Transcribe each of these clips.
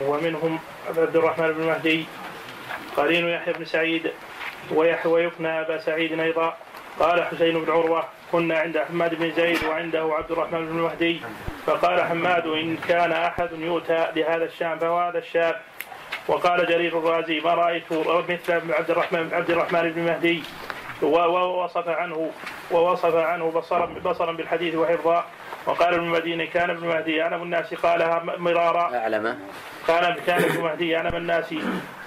ومنهم عبد الرحمن بن مهدي قرين يحيى بن سعيد ويحيى ويكنى أبا سعيد أيضا. قال حسين بن عروة كنا عند حماد بن زيد وعنده عبد الرحمن بن مهدي. فقال حماد إن كان أحد يؤتى لهذا الشام فهو هذا الشاب. وقال جرير الرازي ما رأيت مثل عبد الرحمن عبد الرحمن بن مهدي. ووصف عنه ووصف عنه بصرا بصرا بالحديث وحفظا. وقال ابن مدينة كان ابن مهدي يعلم الناس قالها مرارا. أعلم. قال كان ابن مهدي يعلم الناس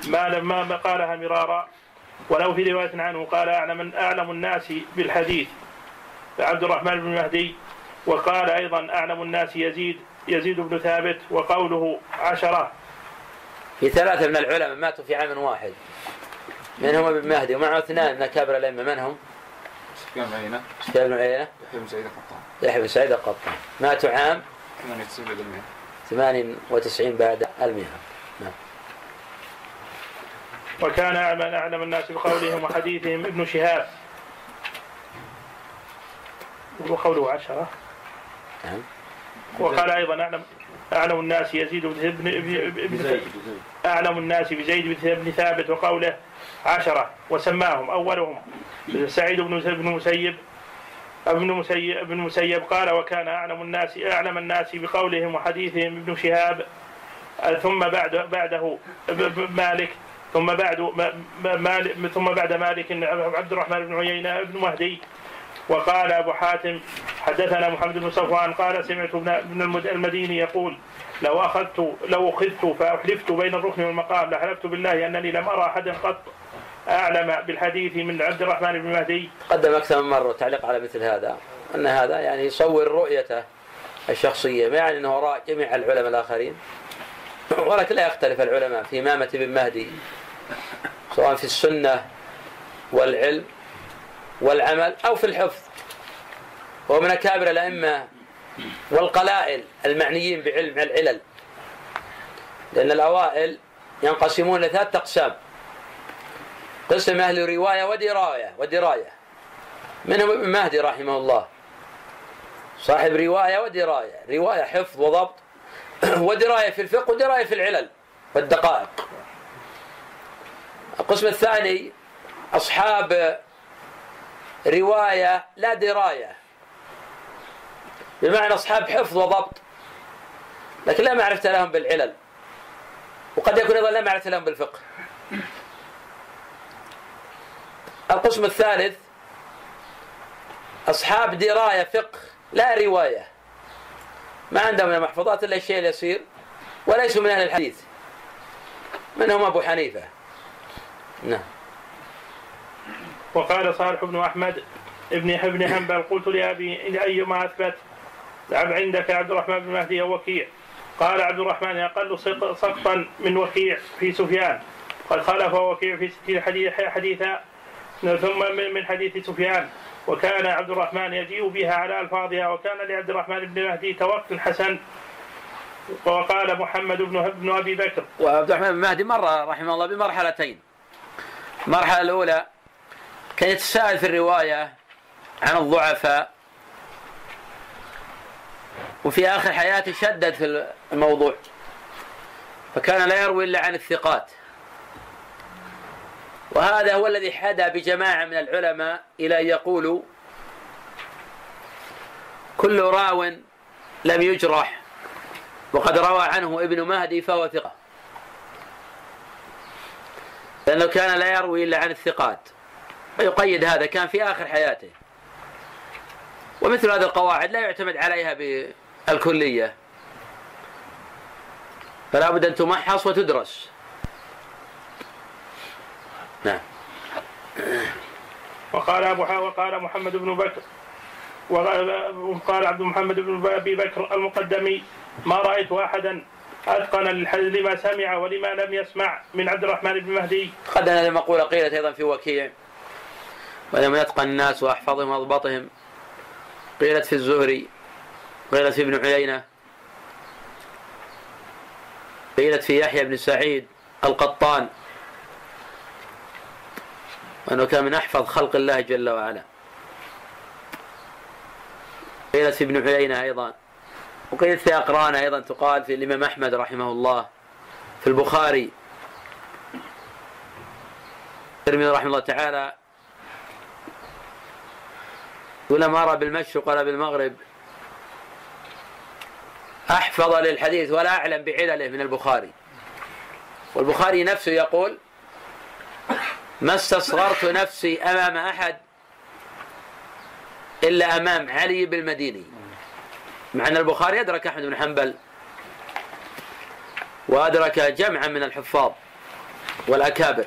ما ما قالها مرارا. ولو في رواية عنه قال أعلم أعلم الناس بالحديث. عبد الرحمن بن مهدي وقال أيضا أعلم الناس يزيد يزيد بن ثابت. وقوله عشرة. في ثلاثة من العلماء ماتوا في عام واحد. منهم ابن مهدي ومعه اثنان من أكابر الأئمة من هم؟ سفيان بن عيينة. سفيان بن عيينة. يحيى بن سعيد القطان. يحيى بن سعيد القطان. ماتوا عام؟ 98 بعد المئة. 98 بعد المئة. نعم. وكان أعلم أعلم الناس بقولهم وحديثهم ابن شهاب. وقوله عشرة. نعم. وقال أيضا أعلم أعلم الناس يزيد بن ابن ابن- أعلم الناس بزيد بن ثابت وقوله عشرة وسماهم أولهم. سعيد بن بن مسيب ابن مسيب ابن مسيب قال وكان أعلم الناس أعلم الناس بقولهم وحديثهم ابن شهاب. ثم بعد بعده مالك. ثم بعد ما- ما- مالك ثم بعد مالك عبد الرحمن بن عيينة بن مهدي. وقال أبو حاتم حدثنا محمد بن صفوان قال سمعت ابن ابن المد- المديني يقول لو أخذت لو أخذت فأحلفت بين الركن والمقام لحلفت بالله أنني لم أرى أحدا قط. أعلم بالحديث من عبد الرحمن بن مهدي. قدم أكثر من مرة تعليق على مثل هذا أن هذا يعني يصور رؤيته الشخصية ما يعني أنه وراء جميع العلماء الآخرين. ولكن لا يختلف العلماء في إمامة ابن مهدي سواء في السنة والعلم والعمل أو في الحفظ. هو من أكابر الأئمة والقلائل المعنيين بعلم العلل لأن الأوائل ينقسمون لثلاثة أقسام. قسم أهل رواية ودراية ودراية منهم ابن مهدي رحمه الله. صاحب رواية ودراية رواية حفظ وضبط. ودراية في الفقه ودراية في العلل والدقائق. القسم الثاني أصحاب رواية لا دراية. بمعنى أصحاب حفظ وضبط. لكن لا معرفة لهم بالعلل. وقد يكون أيضا لا معرفة لهم بالفقه. القسم الثالث أصحاب دراية فقه لا رواية. ما عندهم من المحفوظات إلا الشيء اليسير وليسوا من أهل الحديث. منهم أبو حنيفة. نعم. وقال صالح بن أحمد ابن ابن حنبل قلت لأبي أيما أثبت عندك عبد الرحمن بن مهدي أو وكيع؟ قال عبد الرحمن أقل سق- سقطا من وكيع في سفيان. قد خالف وكيع في ستين حديث حديثا ثم من حديث سفيان وكان عبد الرحمن يجيء بها على ألفاظها وكان لعبد الرحمن بن مهدي توقف حسن. وقال محمد بن ابن أبي بكر. وعبد الرحمن بن مهدي مر رحمه الله بمرحلتين. المرحلة الأولى كان يتساءل في الرواية عن الضعفاء. وفي آخر حياته شدد في الموضوع. فكان لا يروي إلا عن الثقات. وهذا هو الذي حدا بجماعة من العلماء إلى أن يقولوا كل راو لم يجرح وقد روى عنه ابن مهدي فهو ثقة. لأنه كان لا يروي إلا عن الثقات. ويقيد هذا كان في آخر حياته. ومثل هذه القواعد لا يعتمد عليها بالكلية. فلا بد أن تمحص وتدرس. نعم. وقال أبو وقال محمد بن بكر وقال عبد محمد بن أبي بكر المقدمي ما رأيت أحدا أتقن للحديث لما سمع ولما لم يسمع من عبد الرحمن بن مهدي. قد هذه المقولة قيلت أيضا في وكيع ولم يتقن الناس وأحفظهم وأضبطهم قيلت في الزهري قيلت في ابن عيينة قيلت في يحيى بن سعيد القطان. وأنه كان من أحفظ خلق الله جل وعلا. قيلت في ابن عيينة أيضا. وقيلت في أقران أيضا تقال في الإمام أحمد رحمه الله. في البخاري. الترمذي رحمه الله تعالى. يقول ما أرى بالمشرق ولا بالمغرب. أحفظ للحديث ولا أعلم بعلله من البخاري. والبخاري نفسه يقول ما استصغرت نفسي أمام أحد إلا أمام علي بالمديني مع أن البخاري أدرك أحمد بن حنبل وأدرك جمعا من الحفاظ والأكابر.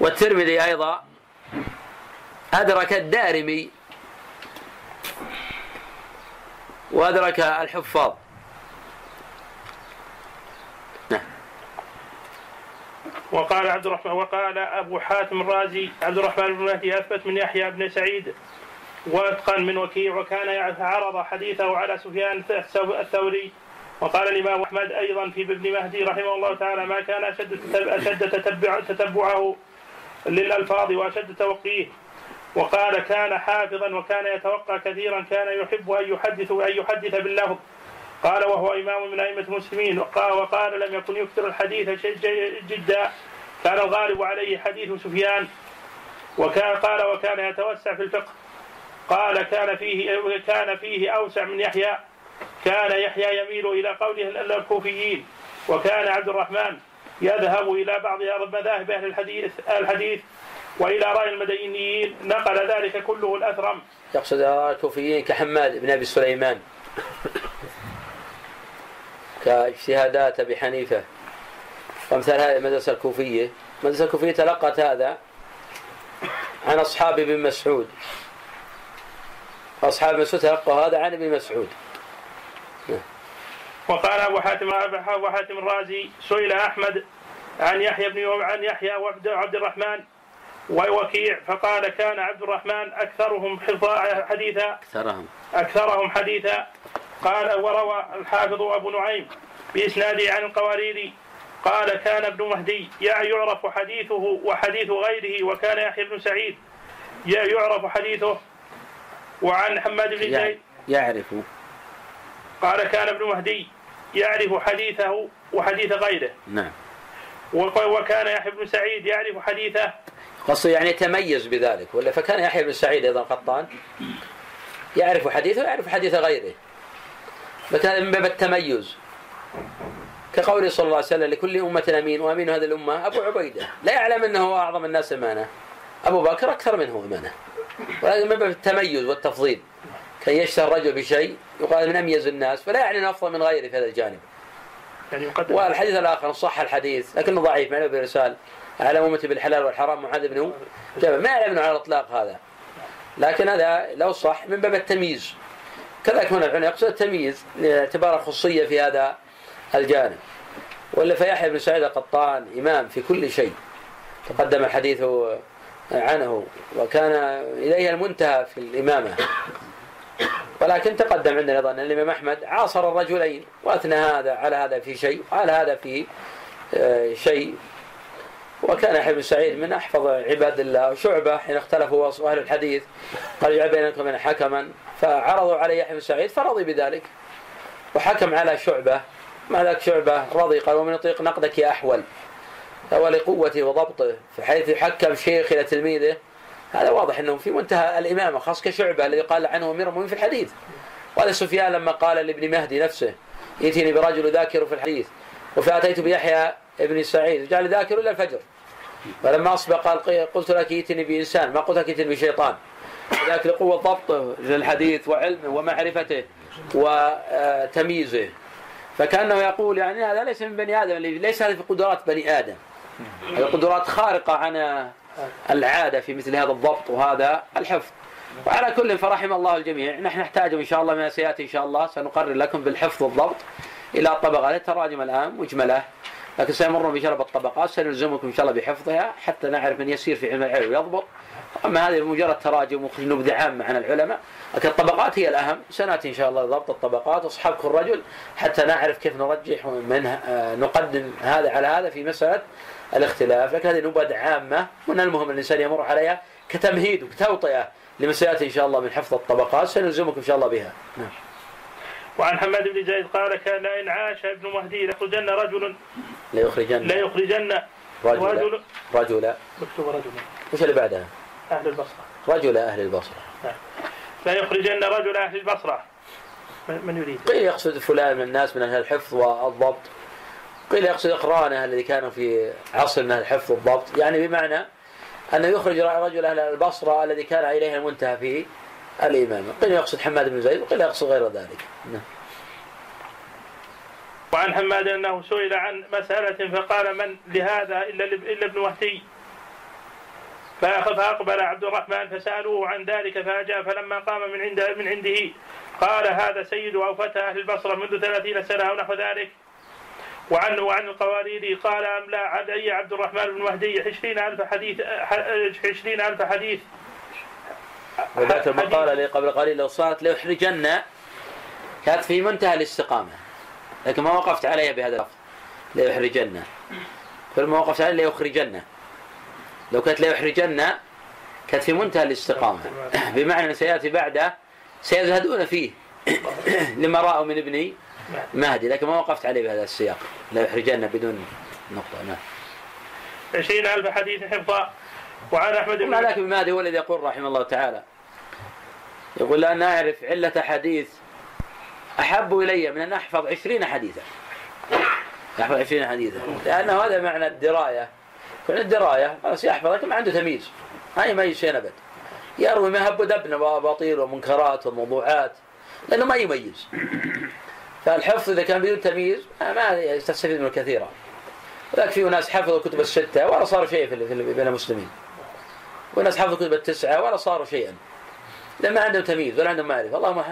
والترمذي أيضا أدرك الدارمي وأدرك الحفاظ. وقال عبد الرحمن وقال أبو حاتم الرازي عبد الرحمن بن مهدي أثبت من يحيى بن سعيد وأتقن من وكيع وكان عرض حديثه على سفيان الثوري. وقال الإمام أحمد أيضا في ابن مهدي رحمه الله تعالى ما كان أشد أشد تتبع تتبعه للألفاظ وأشد توقيه. وقال كان حافظا وكان يتوقع كثيرا كان يحب أن يحدث أن يحدث باللفظ قال وهو إمام من أئمة المسلمين وقال لم يكن يكثر الحديث جدا. كان الغالب عليه حديث سفيان. وكان قال وكان يتوسع في الفقه. قال كان فيه كان فيه أوسع من يحيى. كان يحيى يميل إلى قوله الكوفيين. وكان عبد الرحمن يذهب إلى بعض مذاهب أهل الحديث الحديث وإلى رأي المدينيين. نقل ذلك كله الأثرم. يقصد الكوفيين كحماد بن أبي سليمان. كاجتهادات أبي حنيفة. وأمثال هذه المدرسة الكوفية. المدرسة الكوفية تلقت هذا عن أصحاب ابن مسعود. أصحاب مسعود تلقوا هذا عن ابن مسعود. وقال أبو حاتم أبو حاتم الرازي سئل أحمد عن يحيى بن عن يحيى وعبد عبد الرحمن ووكيع فقال كان عبد الرحمن أكثرهم حديثا أكثرهم. أكثرهم حديثا. قال وروى الحافظ أبو نعيم بإسناده عن القواريري قال كان ابن مهدي يعرف حديثه وحديث غيره وكان يحيى بن سعيد يعرف حديثه وعن حماد بن زيد يعرف. قال كان ابن مهدي يعرف حديثه وحديث غيره. نعم. وكان يحيى بن سعيد يعرف حديثه. قصده يعني يتميز بذلك ولا فكان يحيى بن سعيد أيضا قطان؟ يعرف حديثه ويعرف حديث غيره. من باب التميز؟ كقول صلى الله عليه وسلم لكل أمة أمين وأمين هذه الأمة أبو عبيدة. لا يعلم أنه هو أعظم الناس أمانة أبو بكر أكثر منه أمانة ولكن من باب التميز والتفضيل كان يشتهى الرجل بشيء يقال من أميز الناس فلا يعني أنه أفضل من غيره في هذا الجانب. يعني والحديث الآخر صح الحديث لكنه ضعيف ما له برسال على أمتي بالحلال والحرام. معاذ بن جبل ما يعلم على الإطلاق هذا. لكن هذا لو صح من باب التمييز. كذلك هنا العلماء يقصد التمييز لاعتبار خصوصية في هذا الجانب. ولا فيحيى بن سعيد القطان إمام في كل شيء. تقدم الحديث عنه وكان إليه المنتهى في الإمامة. ولكن تقدم عندنا أيضا أن الإمام أحمد عاصر الرجلين وأثنى هذا على هذا في شيء وعلى هذا في آه، شيء. وكان يحيى بن سعيد من أحفظ عباد الله وشعبة حين اختلفوا أهل الحديث. قال اجعل بينكم حكما. فعرضوا على يحيى بن سعيد فرضي بذلك. وحكم على شعبة. مع ذلك شعبة؟ رضي قال ومن يطيق نقدك يا أحول ولقوته وضبطه. فحيث يحكم شيخ إلى تلميذه هذا واضح إنه في منتهى الإمامة خاص كشعبة الذي قال عنه أمير المؤمنين في الحديث. وهذا سفيان لما قال لابن مهدي نفسه يأتيني برجل ذاكر في الحديث وفأتيت بيحيى ابن سعيد. جعل ذاكر إلا الفجر. فلما أصبح قال قلت لك ائتني بإنسان ما قلت لك ائتني بشيطان. ذلك لقوة ضبطه للحديث وعلمه ومعرفته وتمييزه. فكأنه يقول يعني هذا ليس من بني آدم ليس هذه في قدرات بني آدم. هذه قدرات خارقة عن العادة في مثل هذا الضبط وهذا الحفظ. وعلى كل فرحم الله الجميع. نحن نحتاج إن شاء الله ما سياتي إن شاء الله. سنقرر لكم بالحفظ والضبط إلى الطبقة. التراجم الآن مجملة. لكن سيمر بشرب الطبقات. سنلزمكم إن شاء الله بحفظها حتى نعرف من يسير في علم العلم ويضبط. أما هذه مجرد تراجم ونبذه عامة عن العلماء لكن الطبقات هي الأهم. سنأتي إن شاء الله ضبط الطبقات اصحابك الرجل حتى نعرف كيف نرجح من آه، نقدم هذا على هذا في مسألة الاختلاف. لكن هذه نبذ عامة من المهم الإنسان يمر عليها كتمهيد وكتوطئة لما سيأتي إن شاء الله من حفظ الطبقات. سنلزمكم إن شاء الله بها. نعم. وعن حماد بن زيد قال كان إن عاش ابن مهدي ليخرجن رجل ليخرجن. ليخرجن رجل رجل رجل مكتوب رجل وش اللي بعدها؟ أهل البصرة. رجل أهل البصرة. لا يخرجن رجل أهل البصرة. من يريد؟ قيل يقصد فلان من الناس من أهل الحفظ والضبط. قيل يقصد أقرانه الذي كانوا في عصر من أهل الحفظ والضبط. يعني بمعنى أنه يخرج رجل أهل البصرة الذي كان إليه المنتهى في الإمامة قيل يقصد حماد بن زيد وقيل يقصد غير ذلك. نعم. وعن حماد أنه سئل عن مسألة فقال من لهذا إلا إلا ابن فأخ- فأقبل عبد الرحمن فسألوه عن ذلك فأجاب فلما قام من عند من عنده قال هذا سيد أو فتى أهل البصرة منذ ثلاثين سنة أو نحو ذلك. وعن وعن القواريري قال أملا علي عبد الرحمن بن مهدي عشرين ألف حديث عشرين ألف حديث. حديث- المقالة اللي قبل قليل لو صارت ليحرجن كانت في منتهى الاستقامة. لكن ما وقفت عليها بهذا اللفظ ليحرجن فلما وقفت عليها ليخرجن لو كانت ليحرجن كانت في منتهى الاستقامة. بمعنى سيأتي بعده سيزهدون فيه. لما رأوا من ابني مهدي. لكن ما وقفت عليه بهذا السياق. ليحرجن بدون نقطة. نعم. عشرين ألف حديث حفظا وعن أحمد بن ذلك ابن مهدي هو الذي يقول رحمه الله تعالى. يقول لأن أعرف علة حديث أحب إلي من أن أحفظ عشرين حديثا. يحفظ عشرين حديثا. لأنه هذا معنى الدراية. كون الدراية. يحفظ لكن ما عنده تمييز. ما يميز شيء أبد. يروي ما هب ودبن وأباطيل ومنكرات وموضوعات لأنه ما يميز. فالحفظ إذا كان بدون تمييز ما يستفيد منه كثيرا. ولكن في ناس حفظوا كتب الستة ولا صار شيء في بين المسلمين. وناس حفظوا كتب التسعة ولا صاروا شيئا. لأن ما عندهم تمييز ولا عندهم معرفة. اللهم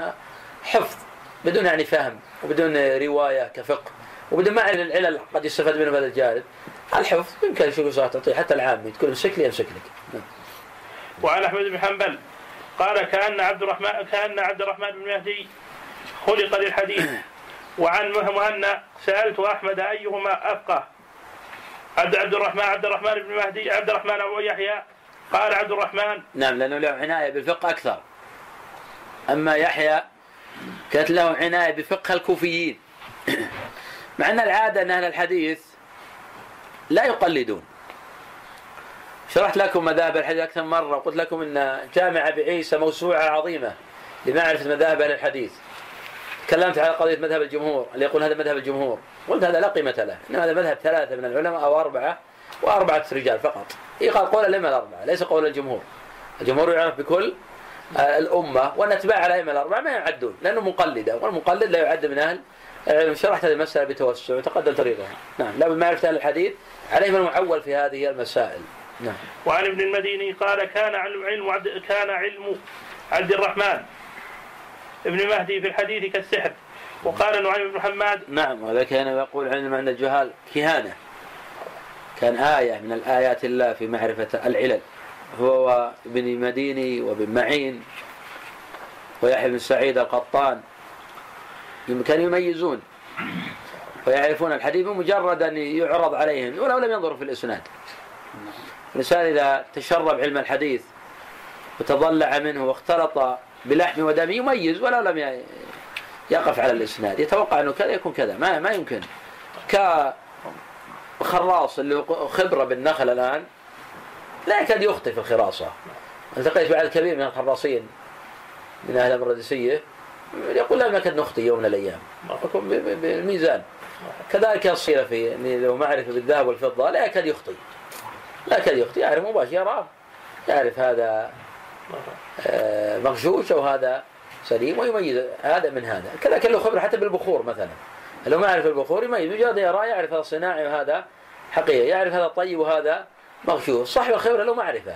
حفظ بدون يعني فهم وبدون رواية كفقه وبدون معرفة العلل قد يستفاد منه هذا الجانب. الحفظ يمكن شو صار تعطيه حتى العامي تقول امسك لي يمسك لك نعم. وعن أحمد بن حنبل قال كأن عبد الرحمن كأن عبد الرحمن بن مهدي خلق للحديث. وعن مهنا سألت أحمد أيهما أفقه. عبد عبد الرحمن عبد الرحمن بن مهدي عبد الرحمن أبو يحيى قال عبد الرحمن نعم لأنه له عناية بالفقه أكثر. أما يحيى كانت له عناية بفقه الكوفيين. مع أن العادة أن أهل الحديث لا يقلدون. شرحت لكم مذاهب الحديث أكثر من مرة وقلت لكم أن جامع أبي عيسى موسوعة عظيمة لمعرفة مذاهب أهل الحديث. تكلمت على قضية مذهب الجمهور اللي يقول هذا مذهب الجمهور. قلت هذا لا قيمة له إنما هذا مذهب ثلاثة من العلماء أو أربعة وأربعة رجال فقط. يقال قول الأئمة الأربعة ليس قول الجمهور. الجمهور يعرف بكل آه، الأمة وأن أتباع الأئمة الأربعة ما يعدون لأنه مقلدة والمقلد لا يعد من أهل. شرحت هذه المسألة بتوسع وتقدم طريقها. نعم لا معرفة أهل الحديث عليهم المعول في هذه المسائل. نعم. وعن ابن المديني قال كان علم علم عبد كان علم عبد الرحمن ابن مهدي في الحديث كالسحر وقال نعيم بن حماد نعم وهذا كان يقول علم عند الجهال كهانة. كان آية من الآيات الله في معرفة العلل هو وابن مديني وابن معين ويحيى بن سعيد القطان. كانوا يميزون. ويعرفون الحديث بمجرد أن يعرض عليهم ولو لم ينظروا في الإسناد. الإنسان إذا تشرب علم الحديث وتضلع منه واختلط بلحم ودم يميز ولو لم يقف على الإسناد. يتوقع أنه كذا يكون كذا. ما ما يمكن. كخراص اللي خبرة بالنخل الآن لا يكاد يخطئ في الخراصة. التقيت بعدد كبير من الخراصين من أهل البردسية يقول لا نكاد نخطئ يوم من الأيام. بالميزان كذلك الصيرة في يعني لو معرفة بالذهب والفضة لا يكاد يخطئ لا يكاد يخطئ يعرف مباشر يرى يعرف هذا آه، مغشوش أو هذا سليم ويميز هذا من هذا. كذا له خبرة حتى بالبخور مثلا. لو ما يعرف البخور يميز مجرد يرى يعرف هذا صناعي وهذا حقيقي يعرف هذا طيب وهذا مغشوش. صاحب الخبرة له معرفة.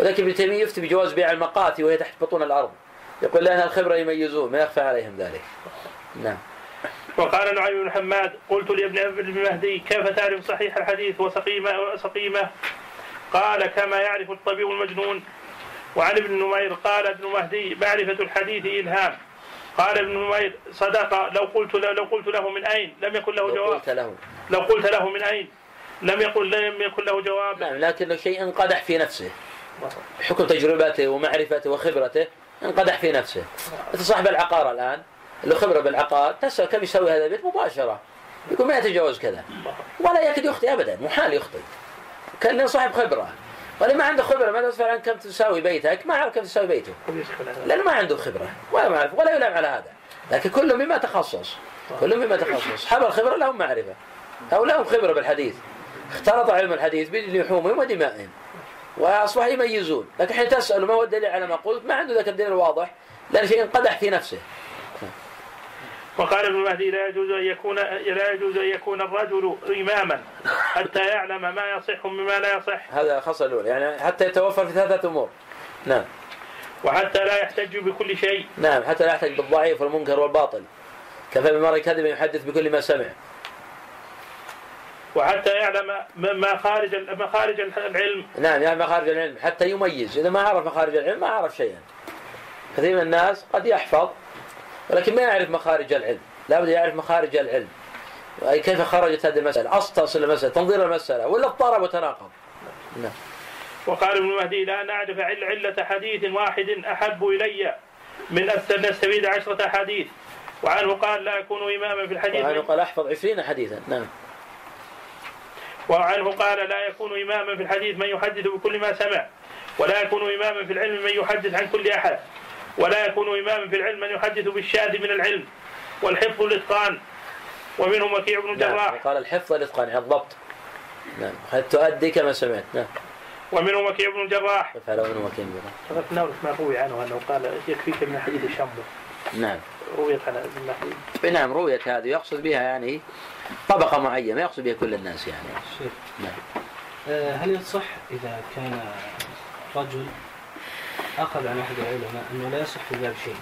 ولكن ابن تيمية يفتي بجواز بيع المقاتي وهي تحت بطون الأرض. يقول لأن الخبرة يميزون ما يخفى عليهم ذلك. نعم. وقال نعيم بن حماد قلت لابن ابن مهدي كيف تعرف صحيح الحديث وسقيمه سقيمه قال كما يعرف الطبيب المجنون. وعن ابن نمير قال ابن مهدي معرفة الحديث إلهام. قال ابن نمير صدق لو قلت له لو قلت له من أين؟ لم يكن له لو جواب. قلت له. لو قلت له من أين؟ لم يقل لم يكن له جواب. نعم لكن شيء انقدح في نفسه حكم تجربته ومعرفته وخبرته انقدح في نفسه. مثل صاحب العقار الآن. اللي خبره بالعقاد تسأل كم يسوي هذا البيت؟ مباشرة. يقول ما يتجاوز كذا. ولا يكاد يخطي ابدا محال يخطي كان صاحب خبرة. واللي ما عنده خبرة ما تسأل عن كم تساوي بيتك؟ ما عارف كم تساوي بيته. لأنه ما عنده خبرة ولا ما يعرف ولا يلام على هذا. لكن كل بما تخصص. كل بما تخصص. اصحاب الخبرة لهم معرفة. أو لهم خبرة بالحديث. اختلط علم الحديث بلحومهم ودمائهم. وأصبح يميزون. لكن حين تساله ما هو الدليل على ما قلت ما عنده ذاك الدليل الواضح. لأن شيء انقدح في نفسه. وقال ابن مهدي لا يجوز أن يكون لا يجوز أن يكون الرجل إماما حتى يعلم ما يصح مما لا يصح. هذا خصل الأولى يعني حتى يتوفر في ثلاثة أمور. نعم. وحتى لا يحتج بكل شيء. نعم حتى لا يحتج بالضعيف والمنكر والباطل. كفى بمرء كذب يحدث بكل ما سمع. وحتى يعلم ما خارج مخارج العلم. نعم يعني مخارج العلم. حتى يميز. إذا ما عرف مخارج العلم ما عرف شيئا. كثير من الناس قد يحفظ ولكن ما يعرف مخارج العلم. لابد يعرف مخارج العلم. أي كيف خرجت هذه المسألة؟ أصل المسألة تنظير المسألة ولا اضطرب وتناقض؟ نعم. وقال ابن مهدي لا نعرف علة حديث واحد أحب إلي من أن نستفيد عشرة حديث. وعنه قال لا أكون إماما في الحديث. وعنه قال أحفظ عشرين حديثا. نعم. وعنه قال لا يكون إماما في الحديث من يحدث بكل ما سمع ولا يكون إماما في العلم من يحدث عن كل أحد. ولا يكون إماما في العلم من يحدث بالشاذ من العلم والحفظ الإتقان ومنهم وكيع بن الجراح نعم. قال الحفظ الإتقان يعني الضبط نعم حتى تؤدي كما سمعت. نعم. ومنهم وكيع بن الجراح فعل ومنهم وكيع بن الجراح تذكرنا ما روي عنه؟ أنه قال يكفيك من حديث الشمبو نعم. رويت عن ابن مهدي نعم رويت هذه. يقصد بها يعني طبقة معينة ما يقصد بها كل الناس يعني. شيخ. نعم. آه، هل يصح إذا كان رجل أخذ عن أحد العلماء أنه لا يصح في الباب شيء.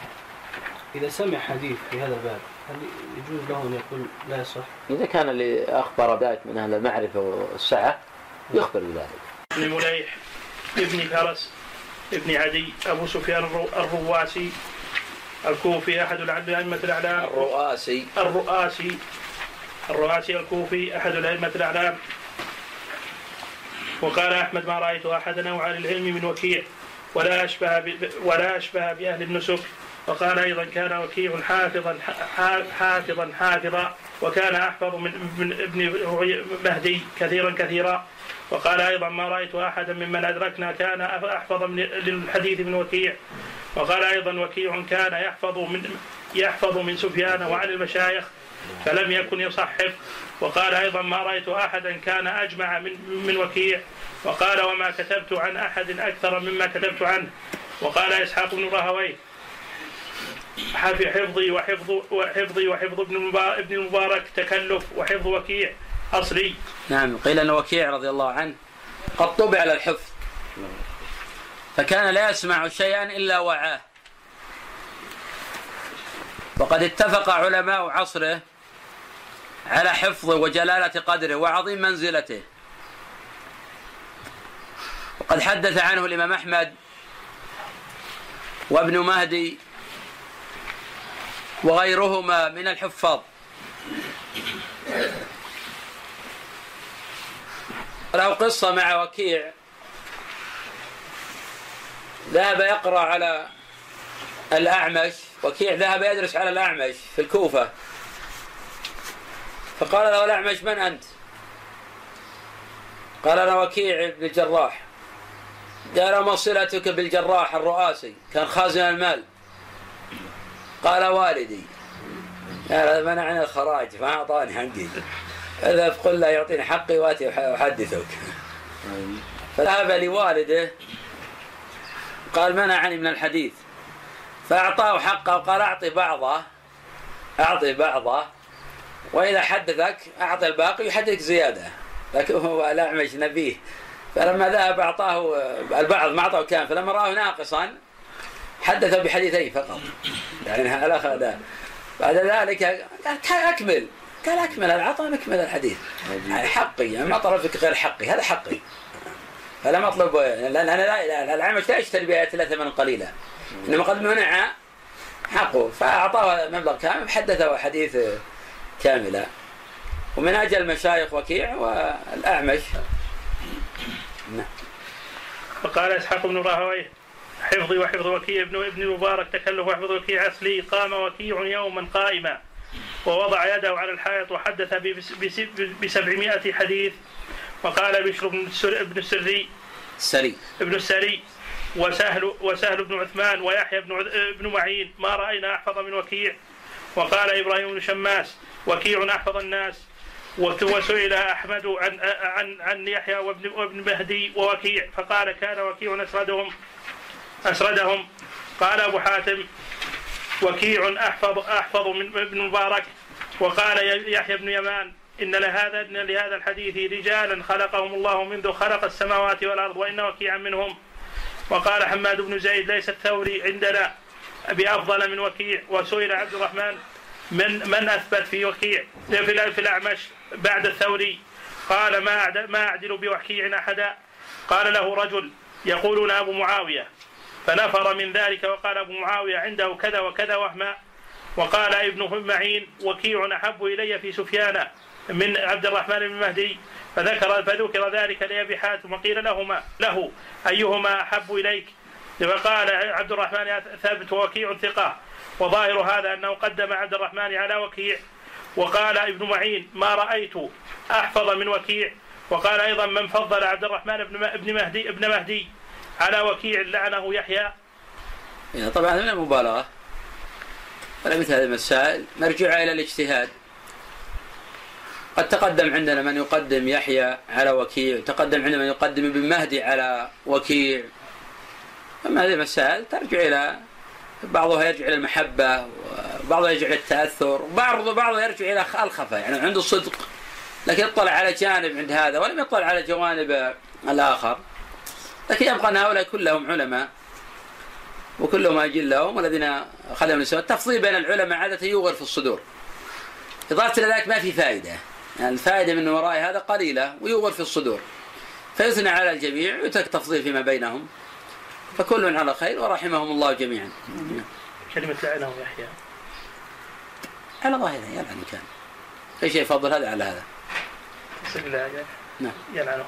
إذا سمع حديث في هذا الباب هل يجوز له أن يقول لا يصح؟ إذا كان اللي أخبر ذلك من أهل المعرفة والسعة يخبر بذلك. ابن مليح ابن فرس ابن عدي أبو سفيان الرواسي الكوفي أحد الأئمة الأعلام. الرؤاسي. الرؤاسي. الرؤاسي الكوفي أحد الأئمة الأعلام. وقال أحمد ما رأيت أحدا أوعى للعلم من وكيع. ولا أشبه ولا أشبه بأهل النسك. وقال أيضا كان وكيع حافظا حافظا حافظا وكان أحفظ من ابن مهدي كثيرا كثيرا. وقال أيضا ما رأيت أحدا ممن أدركنا كان أحفظ من للحديث من وكيع. وقال أيضا وكيع كان يحفظ من يحفظ من سفيان وعن المشايخ فلم يكن يصحف وقال أيضا ما رأيت أحدا كان أجمع من, من وكيع. وقال وما كتبت عن أحد أكثر مما كتبت عنه. وقال إسحاق بن راهويه حفظي وحفظ وحفظي وحفظ ابن ابن المبارك تكلف وحفظ وكيع أصلي. نعم قيل أن وكيع رضي الله عنه قد طبع على الحفظ. فكان لا يسمع شيئا إلا وعاه. وقد اتفق علماء عصره على حفظه وجلالة قدره وعظيم منزلته. وقد حدث عنه الإمام أحمد وابن مهدي وغيرهما من الحفاظ. له قصة مع وكيع. ذهب يقرأ على الأعمش. وكيع ذهب يدرس على الأعمش في الكوفة. فقال له الأعمش من أنت؟ قال أنا وكيع بن الجراح قال ما صلتك بالجراح الرؤاسي؟ كان خازن المال. قال والدي. قال منعني الخراج ما أعطاني حقي. اذهب قل له يعطيني حقي وأتي أحدثك. فذهب لوالده. قال منعني من الحديث. فأعطاه حقه وقال أعطي بعضه. أعطي بعضه. وإذا حدثك أعطي الباقي يحدثك زيادة. لكن هو الأعمش نبيه. فلما ذهب أعطاه البعض ما أعطاه كان فلما رآه ناقصا حدث بحديثين فقط. يعني هذا بعد ذلك قال أكمل. قال أكمل العطاء نكمل الحديث. يعني حقي يعني ما طلبك غير حقي. هذا حقي. فلا مطلب لأن أنا لا العمش لا يشتري بآيات الله ثمنا قليلا. إنما قد منع حقه. فأعطاه مبلغ كامل حدثه حديث كاملا ومن أجل المشايخ وكيع والأعمش. نعم. فقال إسحاق بن راهويه حفظي وحفظ وكيع ابن ابن المبارك تكلف وحفظ وكيع أصلي قام وكيع يوما قائما ووضع يده على الحائط وحدث بس- بس- بسبعمائة حديث وقال بشر بن السر- بن السري سري. ابن السري وسهل وسهل بن عثمان ويحيى بن بن معين ما رأينا أحفظ من وكيع. وقال إبراهيم بن شماس وكيع أحفظ الناس. وسئل أحمد عن عن عن يحيى وابن وابن مهدي ووكيع فقال كان وكيع اسردهم أسردهم. قال أبو حاتم وكيع احفظ أحفظ من ابن مبارك. وقال يحيى بن يمان إن لهذا إن لهذا الحديث رجالا خلقهم الله منذ خلق السماوات والأرض وإن وكيعا منهم. وقال حماد بن زيد ليس الثوري عندنا بأفضل من وكيع. وسئل عبد الرحمن من من أثبت في وكيع؟ في الأعمش بعد الثوري. قال ما ما أعدل بوكيع أحدا؟ قال له رجل يقولون أبو معاوية. فنفر من ذلك وقال أبو معاوية عنده كذا وكذا وهما وقال ابن معين وكيع أحب إلي في سفيان من عبد الرحمن بن مهدي. فذكر فذكر ذلك لأبي حاتم وقيل لهما له أيهما أحب إليك؟ فقال عبد الرحمن ثابت ووكيع ثقة. وظاهر هذا أنه قدم عبد الرحمن على وكيع وقال ابن معين ما رأيت أحفظ من وكيع وقال أيضا من فضل عبد الرحمن بن مهدي ابن مهدي على وكيع لعنه يحيى. يعني طبعا من المبالغة ولا مثل هذه المسائل مرجعها إلى الاجتهاد. قد تقدم عندنا من يقدم يحيى على وكيع تقدم عندنا من يقدم ابن مهدي على وكيع. أما هذه المسائل ترجع إلى بعضها يرجع إلى المحبة وبعضها يرجع إلى التأثر وبعض بعضها يرجع إلى الخفة يعني عنده صدق لكن يطلع على جانب عند هذا ولم يطلع على جوانب الآخر. لكن يبقى أن هؤلاء كلهم علماء وكلهم أجلهم والذين خلهم الإسلام التفضيل بين العلماء عادة يوغر في الصدور. إضافة إلى ذلك ما في فائدة. يعني الفائدة من وراء هذا قليلة ويوغر في الصدور. فيثنى على الجميع ويترك تفضيل فيما بينهم. فكل على خير ورحمهم الله جميعا. كلمة لعنه يحيى على ظاهره يلعن كان. أي شيء يفضل هذا على هذا. بسم الله. نعم. يلعنه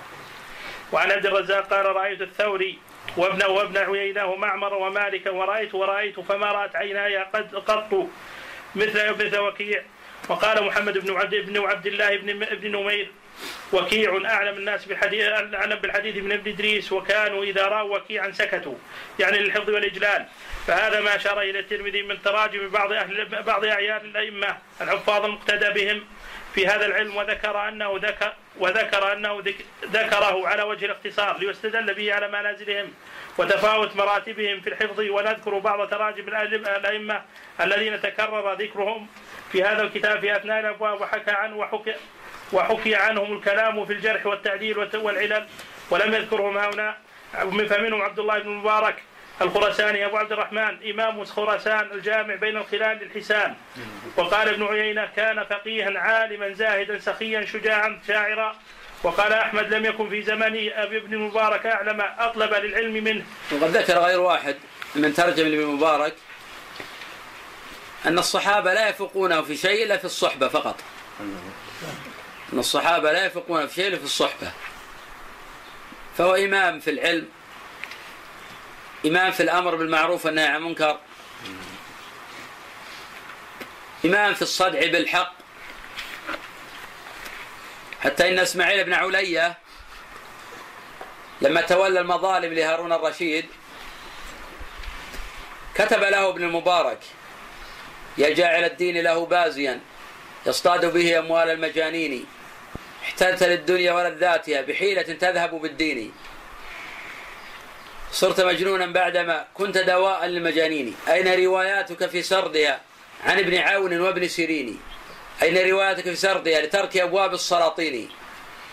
وعن عبد الرزاق قال رأيت الثوري وابن وابن عيينة ومعمر ومالكا ورأيت ورأيت فما رأت عيناي قد قط مثل مثل وكيع. وقال محمد بن عبد بن عبد الله بن ابن نمير وكيع أعلم الناس بالحديث أعلم بالحديث من ابن إدريس وكانوا إذا رأوا وكيعا سكتوا يعني للحفظ والإجلال. فهذا ما أشار إلى الترمذي من تراجم بعض أهل بعض أعيان الأئمة الحفاظ المقتدى بهم في هذا العلم وذكر أنه ذكر وذكر ذك- ذكره على وجه الاختصار ليستدل به على منازلهم وتفاوت مراتبهم في الحفظ. ونذكر بعض تراجم الأئمة- الذين تكرر ذكرهم في هذا الكتاب في أثناء الأبواب وحكى عنه وحكى وحكي عنهم الكلام في الجرح والتعديل والت- والعلل ولم يذكرهم هؤلاء. فمنهم عبد الله بن مبارك الخراساني أبو عبد الرحمن إمام خراسان الجامع بين الخلال للحسان. وقال ابن عيينة كان فقيها عالما زاهدا سخيا شجاعا شاعرا. وقال أحمد لم يكن في زمن أبي ابن المبارك أعلم أطلب للعلم منه. وقد ذكر غير واحد من ترجم لابن مبارك أن الصحابة لا يفقونه في شيء إلا في الصحبة فقط. أن الصحابة لا يفقونه في شيء في الصحبة. فهو إمام في العلم إمام في الأمر بالمعروف والنهي عن المنكر إمام في الصدع بالحق. حتى إن إسماعيل بن علية لما تولى المظالم لهارون الرشيد كتب له ابن المبارك يا جاعل الدين له بازيا يصطاد به أموال المجانين احتلت للدنيا ولذاتها بحيلة تذهب بالدين. صرت مجنونا بعدما كنت دواء للمجانين. أين رواياتك في سردها عن ابن عون وابن سيرين؟ أين رواياتك في سردها لترك أبواب السلاطين؟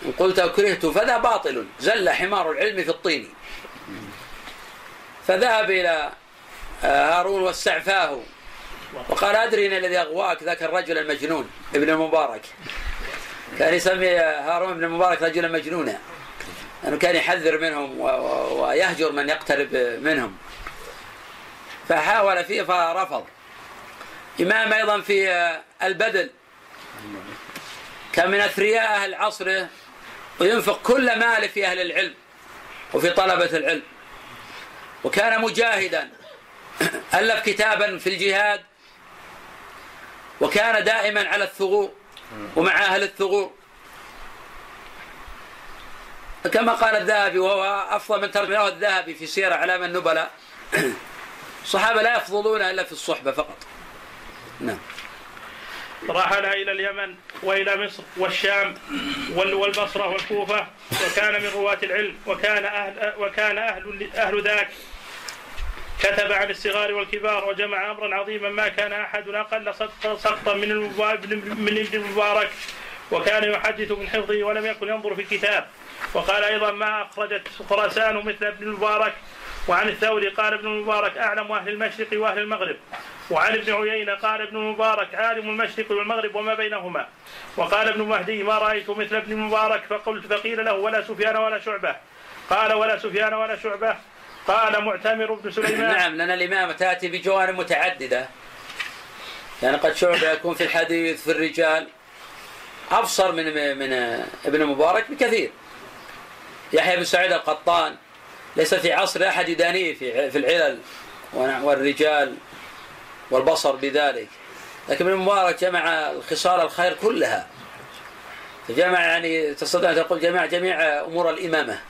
إن قلت كرهت فذا باطل. زل حمار العلم في الطين. فذهب إلى هارون واستعفاه. وقال أدري الذي أغواك ذاك الرجل المجنون ابن المبارك. كان يسمي هارون بن المبارك رجلا مجنونا. لأنه كان يحذر منهم ويهجر من يقترب منهم. فحاول فيه فرفض. إمام أيضا في البدل. كان من أثرياء أهل عصره وينفق كل ماله في أهل العلم وفي طلبة العلم. وكان مجاهدا. ألف كتابا في الجهاد. وكان دائما على الثغور. ومع أهل الثغور. كما قال الذهبي وهو أفضل من ترجم له الذهبي في سير أعلام النبلاء. الصحابة لا يفضلون إلا في الصحبة فقط. نعم. رحل إلى اليمن وإلى مصر والشام وال- والبصرة والكوفة وكان من رواة العلم وكان أهل وكان أهل أهل ذاك. كتب عن الصغار والكبار وجمع أمرا عظيما ما كان أقل صدق- سقطا من من ابن المبارك. وكان يحدث من حفظه ولم يكن ينظر في الكتاب. وقال أيضا ما أخرجت خراسان مثل ابن المبارك. وعن الثوري قال ابن المبارك أعلم أهل المشرق وأهل المغرب. وعن ابن عيينة قال ابن المبارك عالم المشرق والمغرب وما بينهما. وقال ابن مهدي ما رأيت مثل ابن المبارك؟ فقلت فقيل له ولا سفيان ولا شعبة. قال ولا سفيان ولا شعبة. قال معتمر بن سليمان. نعم لأن الإمامة تأتي بجوانب متعددة. يعني قد شعبة يكون في الحديث في الرجال. أبصر من من ابن المبارك بكثير. يحيى بن سعيد القطان. ليس في عصر أحد يدانيه في في العلل والرجال والبصر بذلك. لكن ابن المبارك جمع الخصال الخير كلها. فجمع يعني تستطيع أن تقول جمع جميع أمور الإمامة.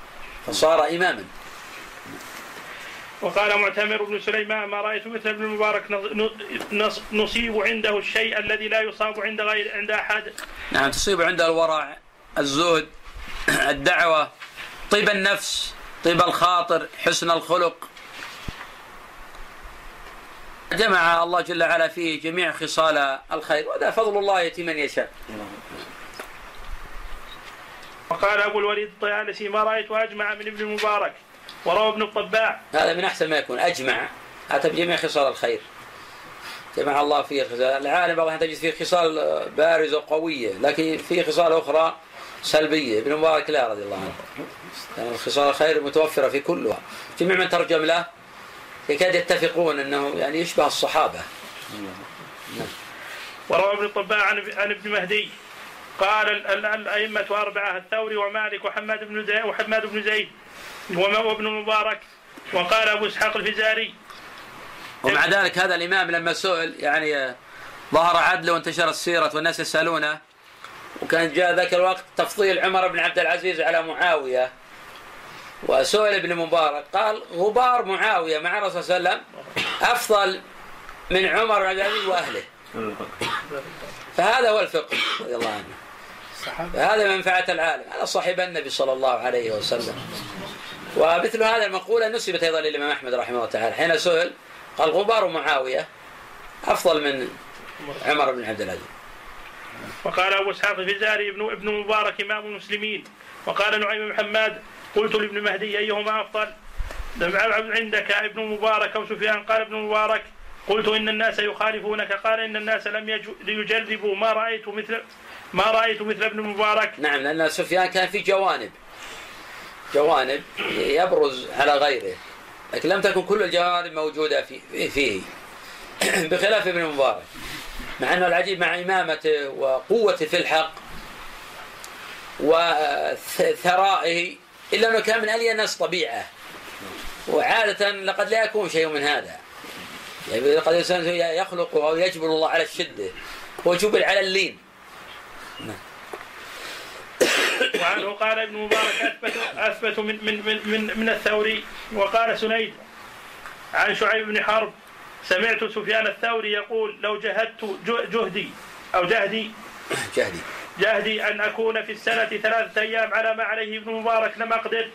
فصار إماما. وقال معتمر بن سليمان ما رأيت مثل ابن المبارك نص- نص- نصيب عنده الشيء الذي لا يصاب عند غير عند أحد. نعم تصيب عند الورع الزهد الدعوة طيب النفس طيب الخاطر حسن الخلق. جمع الله جل وعلا فيه جميع خصال الخير وهذا فضل الله يأتي من يشاء. وقال أبو الوليد الطيالسي ما رأيت أجمع من ابن المبارك. وروى ابن الطباع. هذا من أحسن ما يكون. أجمع. أتى بجميع خصال الخير. جمع الله فيه خصال العالم بعض الأحيان تجد فيه خصال بارزة وقوية لكن فيه خصال أخرى سلبية. ابن مبارك لا رضي الله عنه. يعني خصال الخير متوفرة في كلها. جميع من ترجم له يكاد يتفقون أنه يعني يشبه الصحابة. وروى ابن الطباع عن عن ابن مهدي. قال ال- ال- الأئمة أربعة الثوري ومالك وحماد بن زيد وحماد بن زيد. وابن المبارك وقال أبو إسحاق الفزاري. ومع ذلك هذا الإمام لما سئل يعني آه، ظهر عدله وانتشرت السيرة والناس يسألونه وكان جاء ذاك الوقت تفضيل عمر بن عبد العزيز على معاوية. وسئل ابن مبارك قال غبار معاوية مع الرسول صلى الله عليه وسلم أفضل من عمر بن عبد العزيز وأهله. فهذا هو الفقه رضي الله عنه. فهذا منفعة العالم. هذا صاحب النبي صلى الله عليه وسلم. ومثل هذا المقولة نسبت أيضا للإمام أحمد رحمه الله تعالى. حين سئل قال غبار معاوية أفضل من عمر بن عبد العزيز. وقال أبو إسحاق الفزاري ابن ابن مبارك إمام المسلمين. وقال نعيم بن حماد قلت لابن مهدي أيهما أفضل؟ عندك ابن مبارك أو سفيان. قال ابن مبارك قلت إن الناس يخالفونك. قال إن الناس لم يج- يجربوا ما رأيت مثل ما رأيت مثل ابن مبارك. نعم لأن سفيان كان في جوانب. جوانب يبرز على غيره لكن لم تكن كل الجوانب موجودة في فيه. بخلاف ابن مبارك. مع أنه العجيب مع إمامته وقوته في الحق وثرائه إلا أنه كان من ألي الناس طبيعة. وعادة لقد لا يكون شيء من هذا. يعني قد الإنسان يخلق أو يجبر الله على الشدة هو جبل على اللين. وعنه قال ابن مبارك اثبت أثبت من من من من, الثوري وقال سنيد عن شعيب بن حرب سمعت سفيان الثوري يقول لو جهدت جهدي أو جهدي جهدي. جهدي أن أكون في السنة ثلاثة أيام على ما عليه ابن مبارك لم أقدر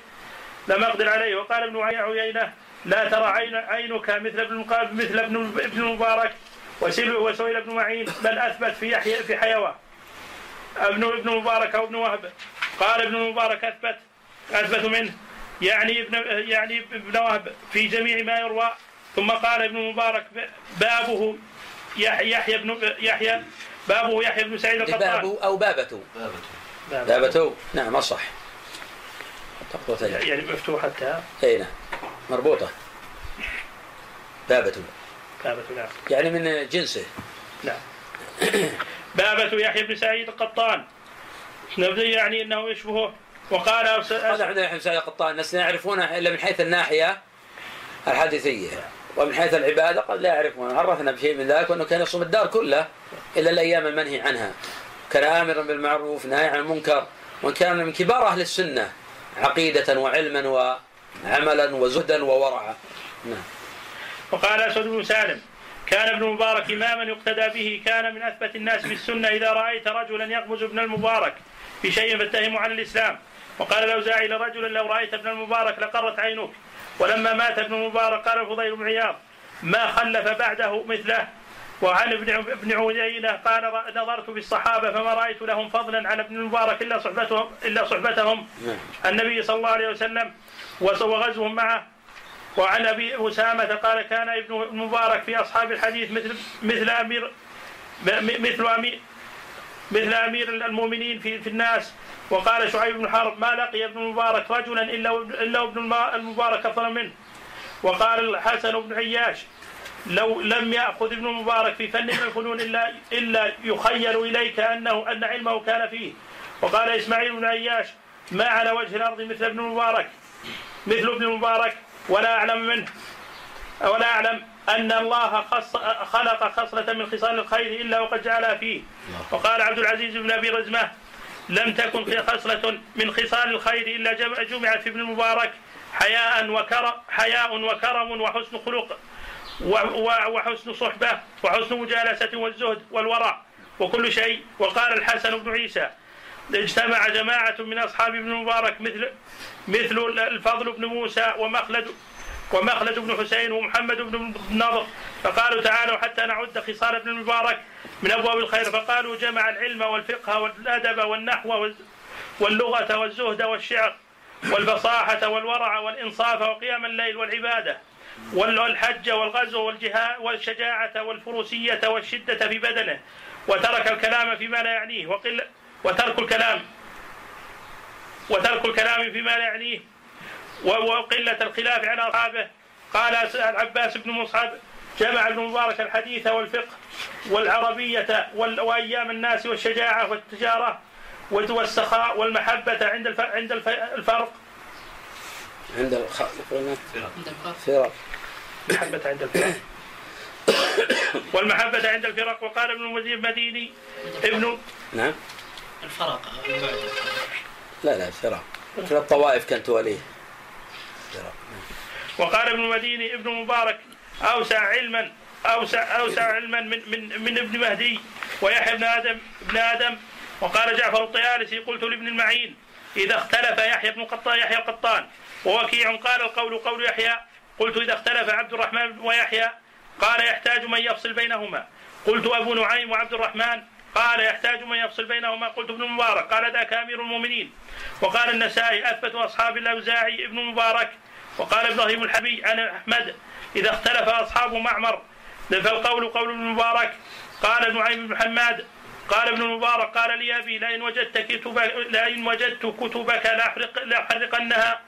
لم أقدر عليه. وقال ابن عيينة لا ترى عين عينك مثل ابن مثل ابن ابن وسئل وسئل ابن معين بل أثبت في يحيى في حيوان. ابن ابن مبارك أو ابن وهب. قال ابن مبارك أثبت أثبت منه. يعني ابن يعني ابن وهب في جميع ما يروى. ثم قال ابن مبارك بابه يحيى يحيى بن يحيى بابه يحيى بن سعيد القطان. بابه أو بابته. بابته. نعم أصح. يعني مفتوحة التاء إي نعم. مربوطة. بابته. بابة نعم. يعني من جنسه. نعم. بابة يحيى بن سعيد القطان. نبذي يعني إنه يشبهه وقال هذا أس- عندنا يحيى بن سعيد القطان الناس لا يعرفونه إلا من حيث الناحية الحديثية. ومن حيث العبادة قد لا يعرفون عرفنا بشيء من ذلك وأنه كان يصوم الدار كله إلا الأيام المنهي عنها. كان آمرا بالمعروف ناهي عن المنكر. وكان من كبار أهل السنة عقيدة وعلما وعملا وزهدا وورعا. نعم. وقال أسود بن سالم كان ابن المبارك إماما يقتدى به. كان من أثبت الناس بالسنة إذا رأيت رجلا يغمز ابن المبارك. في شيء فاتهمه عن الإسلام. وقال الأوزاعي لرجل لو رأيت ابن المبارك لقرت عينك ولما مات ابن المبارك قال الفضيل بن عياض ما خلف بعده مثله؟ وعن ابن ابن عيينة قال نظرت بالصحابة فما رأيت لهم فضلا على ابن المبارك إلا صحبتهم إلا صحبتهم. النبي صلى الله عليه وسلم وغزوهم معه. وعن أبي أسامة قال كان ابن المبارك في أصحاب الحديث مثل مثل امير مثل امير مثل أمير المؤمنين في في الناس. وقال شعيب بن حرب ما لقي ابن المبارك رجلا إلا إلا ابن المبارك أفضل منه. وقال الحسن بن عياش لو لم يأخذ ابن المبارك في فن من الفنون الا إلا يخيل إليك انه أن علمه كان فيه. وقال إسماعيل بن عياش ما على وجه الأرض مثل ابن المبارك مثل ابن المبارك ولا أعلم منه ولا أعلم أن الله خلق خصلة من خصال الخير إلا وقد جعلها فيه. وقال عبد العزيز بن أبي رزمة لم تكن خصلة من خصال الخير إلا جمعت في ابن المبارك حياء وكرم حياء وكرم وحسن خلق وحسن صحبة وحسن مجالسة والزهد والورع وكل شيء. وقال الحسن بن عيسى اجتمع جماعة من أصحاب ابن المبارك مثل مثل الفضل بن موسى ومخلد ومخلد بن حسين ومحمد بن النضر. فقالوا تعالوا حتى نعد خصال ابن المبارك من أبواب الخير. فقالوا جمع العلم والفقه والأدب والنحو واللغة والزهد والشعر والفصاحه والورع والإنصاف وقيام الليل والعبادة والحج والغزو والجهاد والشجاعة والفروسية والشدة في بدنه وترك الكلام فيما لا يعنيه وقل وترك الكلام وترك الكلام فيما لا يعنيه وقلة الخلاف على أصحابه. قال العباس بن مصعب جمع ابن مبارك الحديث والفقه والعربية وأيام الناس والشجاعة والتجارة والسخاء والمحبة عند عند الفرق. عند الفرق. محبة عند الفرق. والمحبة عند الفرق. وقال ابن المدير مديني ابن نعم. الفرق. لا لا الفرق. الطوائف كانت توليه وقال ابن المديني ابن مبارك أوسع علما أوسع أوسع علما من من من ابن مهدي ويحيى بن آدم ابن آدم. وقال جعفر الطيالسي قلت لابن المعين إذا اختلف يحيى بن قطان يحيى القطان. ووكيع قال القول قول يحيى. قلت إذا اختلف عبد الرحمن ويحيى قال يحتاج من يفصل بينهما. قلت أبو نعيم وعبد الرحمن قال يحتاج من يفصل بينهما. قلت ابن مبارك قال ذاك أمير المؤمنين. وقال النسائي أثبت أصحاب الأوزاعي ابن مبارك وقال إبراهيم الحبي عن أحمد إذا اختلف أصحاب معمر فالقول قول ابن المبارك قال نعيم بن حماد قال ابن المبارك قال لي أبي لئن وجدت كتبك لئن وجدت كتبك لاحرق لأحرقنها.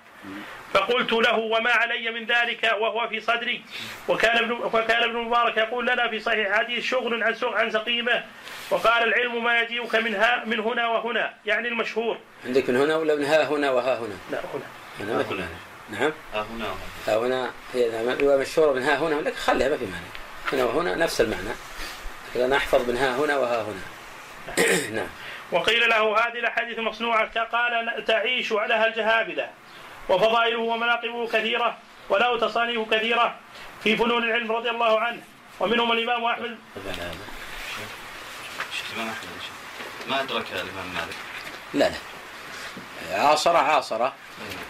فقلت له وما علي من ذلك وهو في صدري. وكان ابن وكان ابن المبارك يقول لنا في صحيح حديث شغل عن عن سقيمة. وقال العلم ما يجيئك من ها من هنا وهنا يعني المشهور. عندك من هنا ولا من ها هنا وها هنا؟ لا هنا. هنا معنى نعم ها هنا ها هنا هي رواية مشهورة من ها هنا لكن خليها ما في معنى هنا وهنا نفس المعنى أنا أحفظ من ها هنا وها هنا نعم وقيل له هذه الاحاديث مصنوعه قال تعيش عليها الجهابذه وفضائله ومناقبه كثيره وله تصانيف كثيره في فنون العلم رضي الله عنه ومنهم الامام احمد شيخ الامام احمد ما ادرك الامام مالك لا لا عاصرة عاصرة.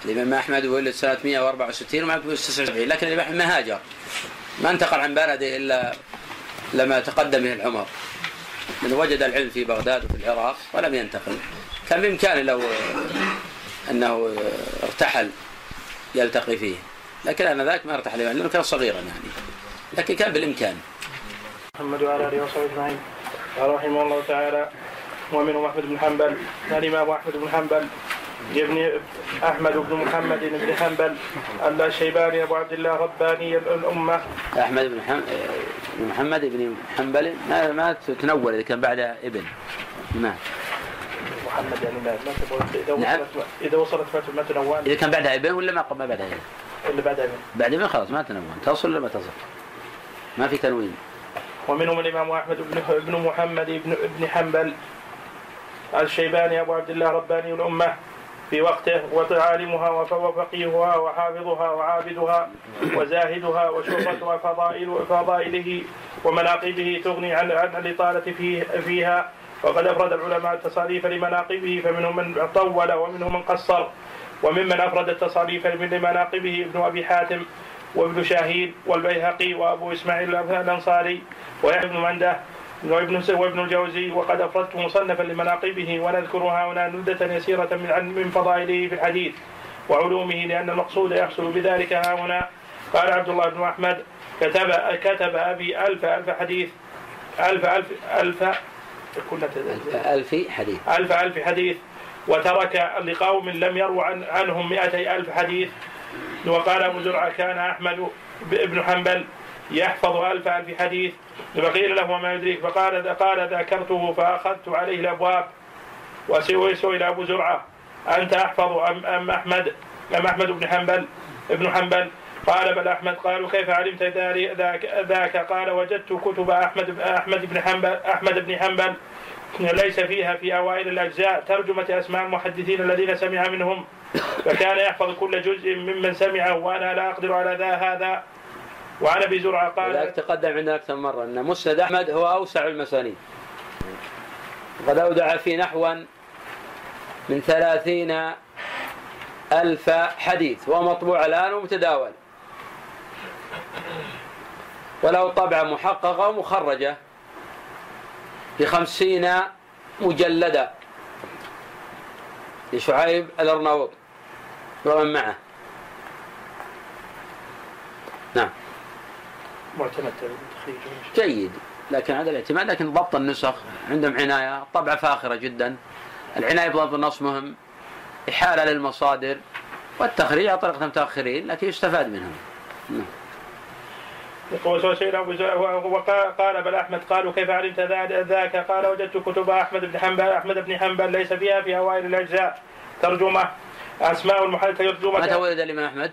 الإمام أحمد ولد سنة 164 ومعك 79 لكن الإمام أحمد ما هاجر ما انتقل عن بلده إلا لما تقدم به العمر. من وجد العلم في بغداد وفي العراق ولم ينتقل. كان بإمكانه لو أنه ارتحل يلتقي فيه. لكن أنا ذاك ما ارتحل لأنه كان صغيرا يعني. لكن كان بالإمكان. محمد وعلى آله وصحبه أجمعين. قال رحمه الله تعالى ومنهم أحمد بن حنبل الإمام أحمد بن حنبل ابن أحمد بن محمد بن حنبل الشيباني أبو عبد الله رباني الأمة. أحمد بن حم... محمد بن حنبل. ما ما تنول إذا كان بعد ابن. نعم محمد يعني ما إذا نعم. وصلت إذا وصلت ما تنول إذا كان بعدها ابن ولا ما ما بعدها ابن؟ اللي بعدها من بعد ما خلاص ما تنون تصل ولا ما تصل؟ ما في تنوين. ومنهم الإمام أحمد بن بن محمد بن ابن حنبل الشيباني أبو عبد الله رباني الأمة. في وقته وعالمها وفقيهها وحافظها وعابدها وزاهدها وشهرتها فضائل فضائله ومناقبه تغني عن عن الإطالة فيه فيها. وقد أفرد العلماء التصاريف لمناقبه فمنهم من طول ومنهم من قصر وممن أفرد التصاريف لمناقبه ابن أبي حاتم وابن شاهين والبيهقي وأبو إسماعيل الأنصاري ويحيى بن مندة وابن وابن الجوزي وقد أفردت مصنفا لمناقبه ونذكرها هنا نبذة يسيرة من من فضائله في الحديث وعلومه لأن المقصود يحصل بذلك ها هنا قال عبد الله بن أحمد كتب كتب أبي ألف ألف حديث ألف ألف ألف كنا ألف حديث. ألف ألف حديث وترك لقوم لم يروا عن عنهم مئتي ألف حديث. وقال أبو زرعة كان أحمد بن حنبل يحفظ ألف ألف حديث. فقيل له وما يدريك؟ فقال قال ذكرته فأخذت عليه الأبواب وسئل أبو زرعة. أنت أحفظ أم, أم أحمد؟ أم أحمد بن حنبل؟ ابن حنبل. قال بل أحمد. قالوا كيف علمت ذاك, ذاك؟ قال وجدت كتب أحمد أحمد بن حنبل أحمد بن حنبل ليس فيها في أوائل الأجزاء. ترجمة أسماء المحدثين الذين سمع منهم. فكان يحفظ كل جزء ممن سمعه وأنا لا أقدر على ذا هذا. وعن أبي زرعة قال تقدم عندنا أكثر مرة أن مسند أحمد هو أوسع المسانيد. وقد أودع في نحوا من ثلاثين ألف حديث وهو مطبوع الآن ومتداول. وله طبعة محققة ومخرجة بخمسين مجلدة. لشعيب الأرناوط. ومن معه. نعم. معتمد جيد. لكن هذا الاعتماد لكن ضبط النسخ عندهم عناية طبعة فاخرة جدا. العناية بضبط النص مهم. إحالة للمصادر والتخريج على طريقة المتأخرين لكن يستفاد منهم. نعم. وسئل وقال بل أحمد قالوا كيف علمت ذاك؟ قال وجدت كتب أحمد بن حنبل أحمد بن حنبل ليس فيها في اوائل الأجزاء. ترجمة أسماء المحدث ترجمه متى ولد الامام أحمد؟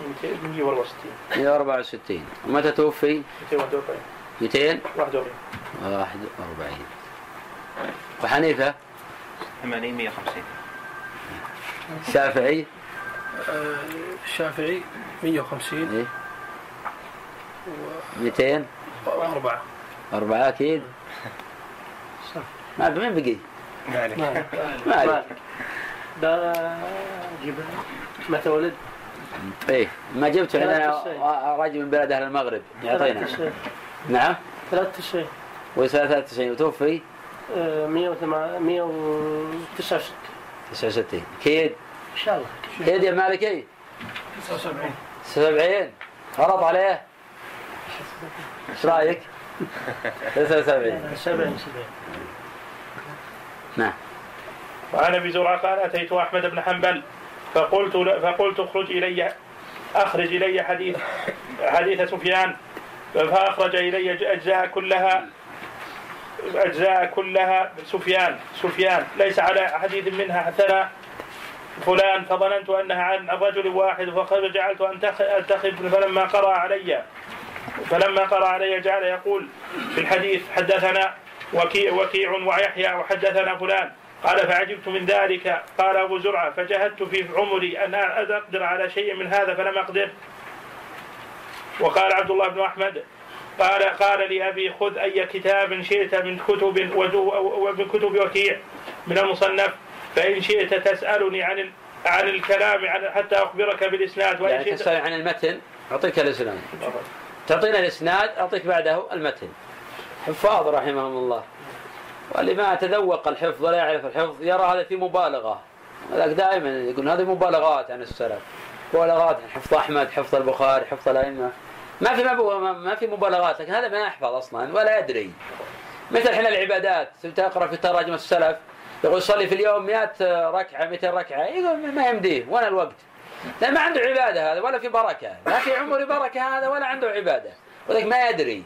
164 164 ومتى توفي؟ 241 241 41 وحنيفة 80 150 الشافعي الشافعي 150 إيه 200 أربعة أربعة أكيد ما مين بقي؟ مالك مالك ده جبل متى ولد؟ إيه ما جبت عندنا ثلاثة رجل من بلد أهل المغرب. يعطينا. 93 نعم. 93 و93 وتوفي. 169 69 كيد. إن شاء الله. كيد يا مالكي. 79 79 غلط عليه. إيش رأيك؟ 79 70 70 نعم. وعن أبي زرعة قال أتيت أحمد بن حنبل. فقلت فقلت اخرج إلي أخرج إلي حديث حديث سفيان. فأخرج إلي أجزاء كلها أجزاء كلها سفيان. سفيان ليس على حديث منها ثنى فلان فظننت أنها عن رجل واحد فجعلت انتخب فلما قرأ علي فلما قرأ علي جعل يقول في الحديث حدثنا وكيع, وكيع ويحيى وحدثنا فلان. قال فعجبت من ذلك. قال أبو زرعة فجهدت في عمري أن أقدر على شيء من هذا فلم أقدر. وقال عبد الله بن أحمد قال قال لي أبي خذ أي كتاب شئت من كتب ومن كتب وكيع من المصنف فإن شئت تسألني عن عن الكلام عن حتى أخبرك بالإسناد. وإن يعني شئت تسأل عن المتن أعطيك الإسناد. تعطينا الإسناد أعطيك بعده المتن. حفاظ رحمهم الله. واللي ما تذوق الحفظ ولا يعرف الحفظ يرى هذا في مبالغة. هذاك دائما يقول هذه مبالغات عن السلف. مبالغات حفظ أحمد حفظ البخاري حفظ الأئمة. ما في ما, في مبالغات لكن هذا ما يحفظ أصلا ولا يدري. مثل إحنا العبادات تقرأ في تراجم السلف يقول صلي في اليوم 100 ركعة 200 ركعة يقول ما يمديه وين الوقت؟ لأن ما عنده عبادة هذا ولا في بركة. ما في عمر بركة هذا ولا عنده عبادة. ولكن ما يدري.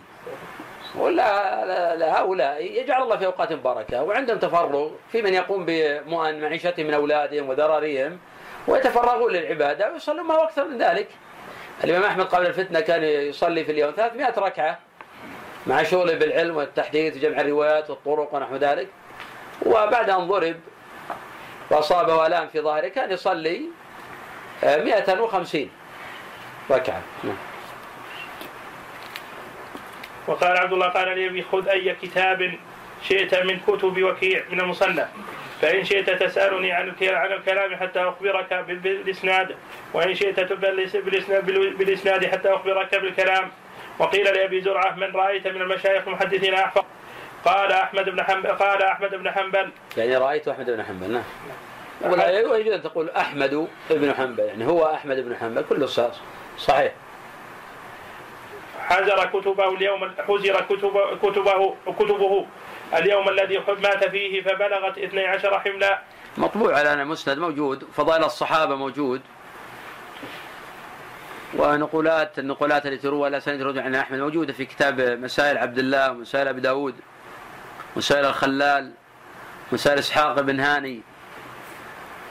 ولا هؤلاء يجعل الله في أوقات بركة. وعندهم تفرغ في من يقوم بمعيشتهم من أولادهم وذراريهم ويتفرغون للعبادة ويصلون ما هو أكثر من ذلك. الإمام أحمد قبل الفتنة كان يصلي في اليوم 300 ركعة مع شغله بالعلم والتحديث وجمع الروايات والطرق ونحو ذلك. وبعد أن ضرب وأصابه آلام في ظهره كان يصلي 150 ركعة. نعم. وقال عبد الله قال لي خذ أي كتاب شئت من كتب وكيع من المصنف فإن شئت تسألني عن عن الكلام حتى أخبرك بالإسناد وإن شئت تبلس بالإسناد, حتى أخبرك بالكلام. وقيل لأبي زرعة من رأيت من المشايخ المحدثين أحفظ. قال أحمد بن حنبل قال أحمد بن حنبل. يعني رأيت أحمد بن حنبل نعم. ويجوز أن تقول أحمد بن حنبل يعني هو أحمد بن حنبل كله صحيح. حزر كتبه اليوم حزر كتب كتبه كتبه اليوم الذي مات فيه فبلغت 12 حملا. مطبوع على مسند موجود فضائل الصحابة موجود. ونقولات النقولات التي تروى لا سند رجع عن أحمد موجودة في كتاب مسائل عبد الله ومسائل أبي داود مسائل الخلال مسائل إسحاق بن هاني.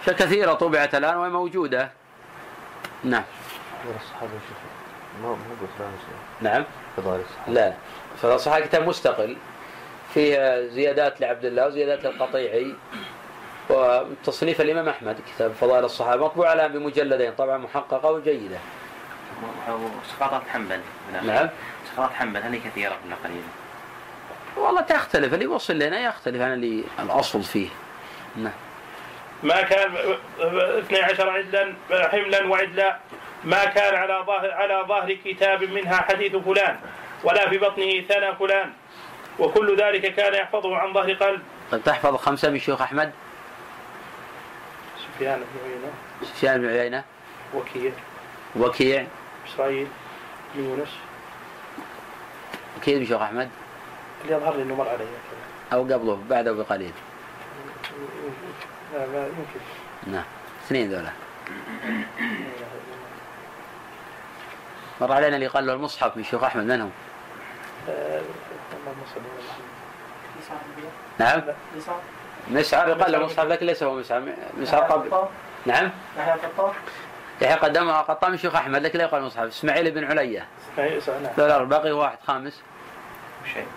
كثيره طبعت الآن وموجوده نعم. الصحابة ما مو نعم لا فضائل الصحابه كتاب مستقل فيه زيادات لعبد الله وزيادات القطيعي وتصنيف الإمام أحمد كتاب فضائل الصحابة مطبوع الان بمجلدين طبعا محققة وجيدة. سقطات حنبل نعم سقطات حنبل هل هي كثيرة ولا قليله؟ والله تختلف اللي وصل لنا يختلف عن اللي الأصل فيه. نعم. ما كان 12 عدلا حملا وعدلا ما كان على ظهر على ظهر كتاب منها حديث فلان ولا في بطنه ثنى فلان. وكل ذلك كان يحفظه عن ظهر قلب. طيب تحفظ خمسة من شيوخ أحمد؟ سفيان بن عيينة. سفيان بن عيينة. وكيع. وكيع. إسرائيل. بن يونس. وكيع بن شيوخ أحمد؟ اللي يظهر لي إنه مر علي. أو قبله بعده بقليل. لا لا يمكن نعم. اثنين ذولا. مر علينا اللي قال له المصحف من شيوخ أحمد من هم؟ آه، نعم. مسعر يقال له مصحف لكن ليس هو مسعر. مسعر قبل. نعم. يحيى القطان يحيى قطان من شيوخ أحمد لكن لا يقال مصحف. إسماعيل بن عليا. لا الباقي واحد خامس. شيء.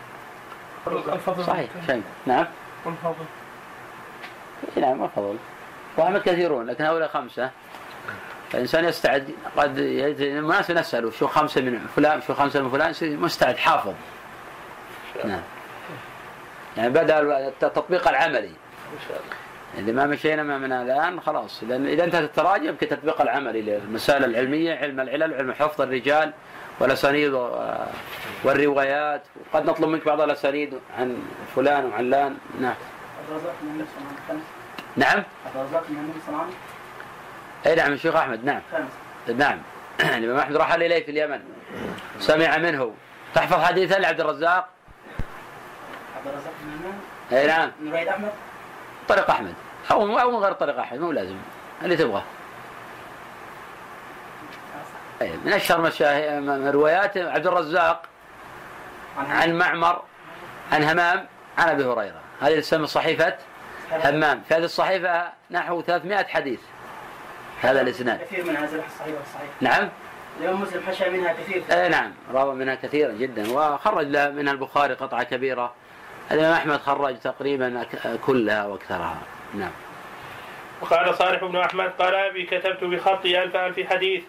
صحيح شيء. نعم. والفضل نعم والفضل واحمد كثيرون لكن هؤلاء خمسة. الإنسان يستعد قد الناس نساله شو خمسة من فلان شو خمسة من فلان مستعد حافظ. نعم. يعني بدأ التطبيق العملي. اذا ما مشينا من الآن خلاص. لأن إذا انتهت التراجم كتطبيق العملي للمسائل العلمية علم العلل علم حفظ الرجال والأسانيد والروايات. وقد نطلب منك بعض الأسانيد عن فلان وعلان نعم. نعم. اي نعم الشيخ أحمد نعم. نعم. الإمام أحمد رحل اليه في اليمن. سمع منه. تحفظ حديثا لعبد الرزاق؟ عبد الرزاق اي نعم. من روايه احمد طريق أحمد. أو أو من غير طريق أحمد مو لازم. اللي تبغاه. أي من أشهر من روايات عبد الرزاق عن معمر عن همام عن أبي هريرة. هذه تسمى صحيفة همام في هذه الصحيفة نحو 300 حديث. هذا الإسناد. كثير من هذه الصحيفة الصحيح نعم. الإمام مسلم حشى منها كثير. اي نعم. روى منها كثيرا جدا. وخرج له منها البخاري قطعة كبيرة. الإمام أحمد خرج تقريبا كلها وأكثرها. نعم. وقال صالح بن أحمد قال أبي كتبت بخطي ألف ألف حديث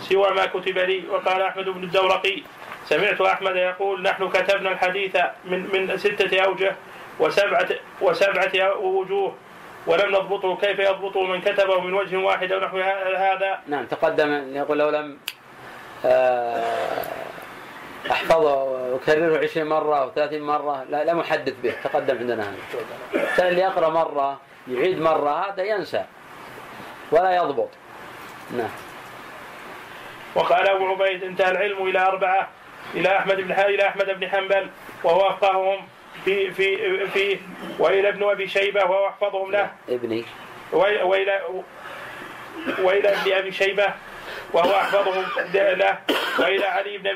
سوى ما كتب لي. وقال أحمد بن الدورقي سمعت أحمد يقول نحن كتبنا الحديث من من ستة أوجه. وسبعة وسبعة وجوه. ولم نضبطه كيف يضبطه من كتبه من وجه واحد أو نحو هذا؟ نعم تقدم يقول لو لم آه، أحفظه وأكرره 20 مرة أو 30 مرة لا لا محدث به تقدم عندنا هذا. اللي يقرأ مرة يعيد مرة هذا ينسى. ولا يضبط. نعم. وقال أبو عبيد انتهى العلم إلى أربعة إلى أحمد بن إلى أحمد بن حنبل وهو أفقههم. في في في وإلى ابن أبي شيبة وهو احفظهم له. ابني. وإلى وإلى ابن أبي شيبة وهو أحفظهم له. وإلى علي بن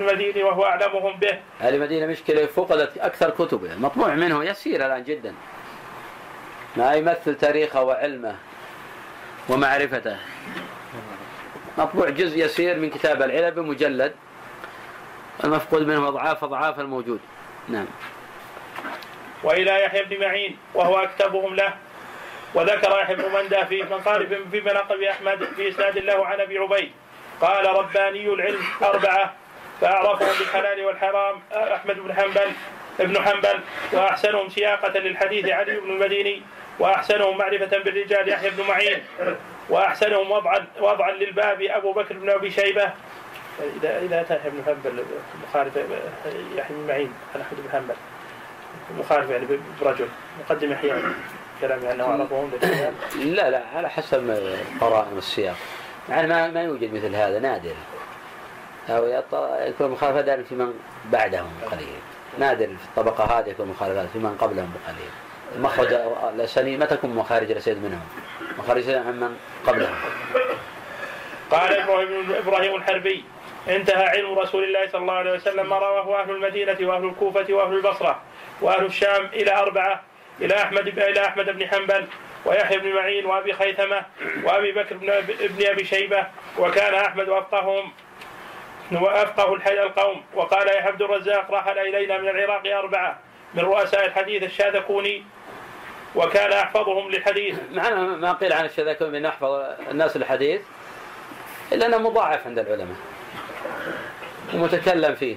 المديني وهو أعلمهم به. هذه المدينة مشكلة فقدت أكثر كتبه. المطبوع منه يسير الآن جدا. ما يمثل تاريخه وعلمه ومعرفته. مطبوع جزء يسير من كتاب العلب مجلد المفقود منه أضعاف أضعاف الموجود. نعم. وإلى يحيى بن معين وهو أكتبهم له. وذكر يحيى بن منده في من قال في مناقب أحمد في إسناد له عن أبي عبيد. قال رباني العلم أربعة فأعرفهم بالحلال والحرام أحمد بن حنبل ابن حنبل وأحسنهم سياقة للحديث علي بن المديني وأحسنهم معرفة بالرجال يحيى بن معين وأحسنهم وضعا وضعا للباب أبو بكر بن أبي شيبة إذا إذا أتى يحيى بن حنبل مخالف يحيى بن معين عن أحمد بن حنبل مخالف يعني برجل مقدم يحيى كلامي أنه أعرفهم لا لا على حسب قرائن السياق. يعني ما ما يوجد مثل هذا نادر. أو يكون مخالفة دائما في من بعدهم قليل. نادر في الطبقة هذه يكون مخالفات في من قبلهم بقليل. المخرج الأسانيد ما تكون مخارج الأسانيد منهم. مخارج عن من قبلهم. قال إبراهيم إبراهيم الحربي انتهى علم رسول الله صلى الله عليه وسلم ما رواه أهل المدينة وأهل الكوفة وأهل البصرة وأهل الشام إلى أربعة إلى أحمد إلى أحمد بن حنبل ويحيى بن معين وأبي خيثمة وأبي بكر بن أبي شيبة وكان أحمد أفقههم وأفقه القوم وقال يا عبد الرزاق رحل إلينا من العراق أربعة من رؤساء الحديث الشاذكوني وكان أحفظهم للحديث. مع ما قيل عن الشاذكوني من أحفظ الناس الحديث الا انه مضاعف عند العلماء. ومتكلم فيه.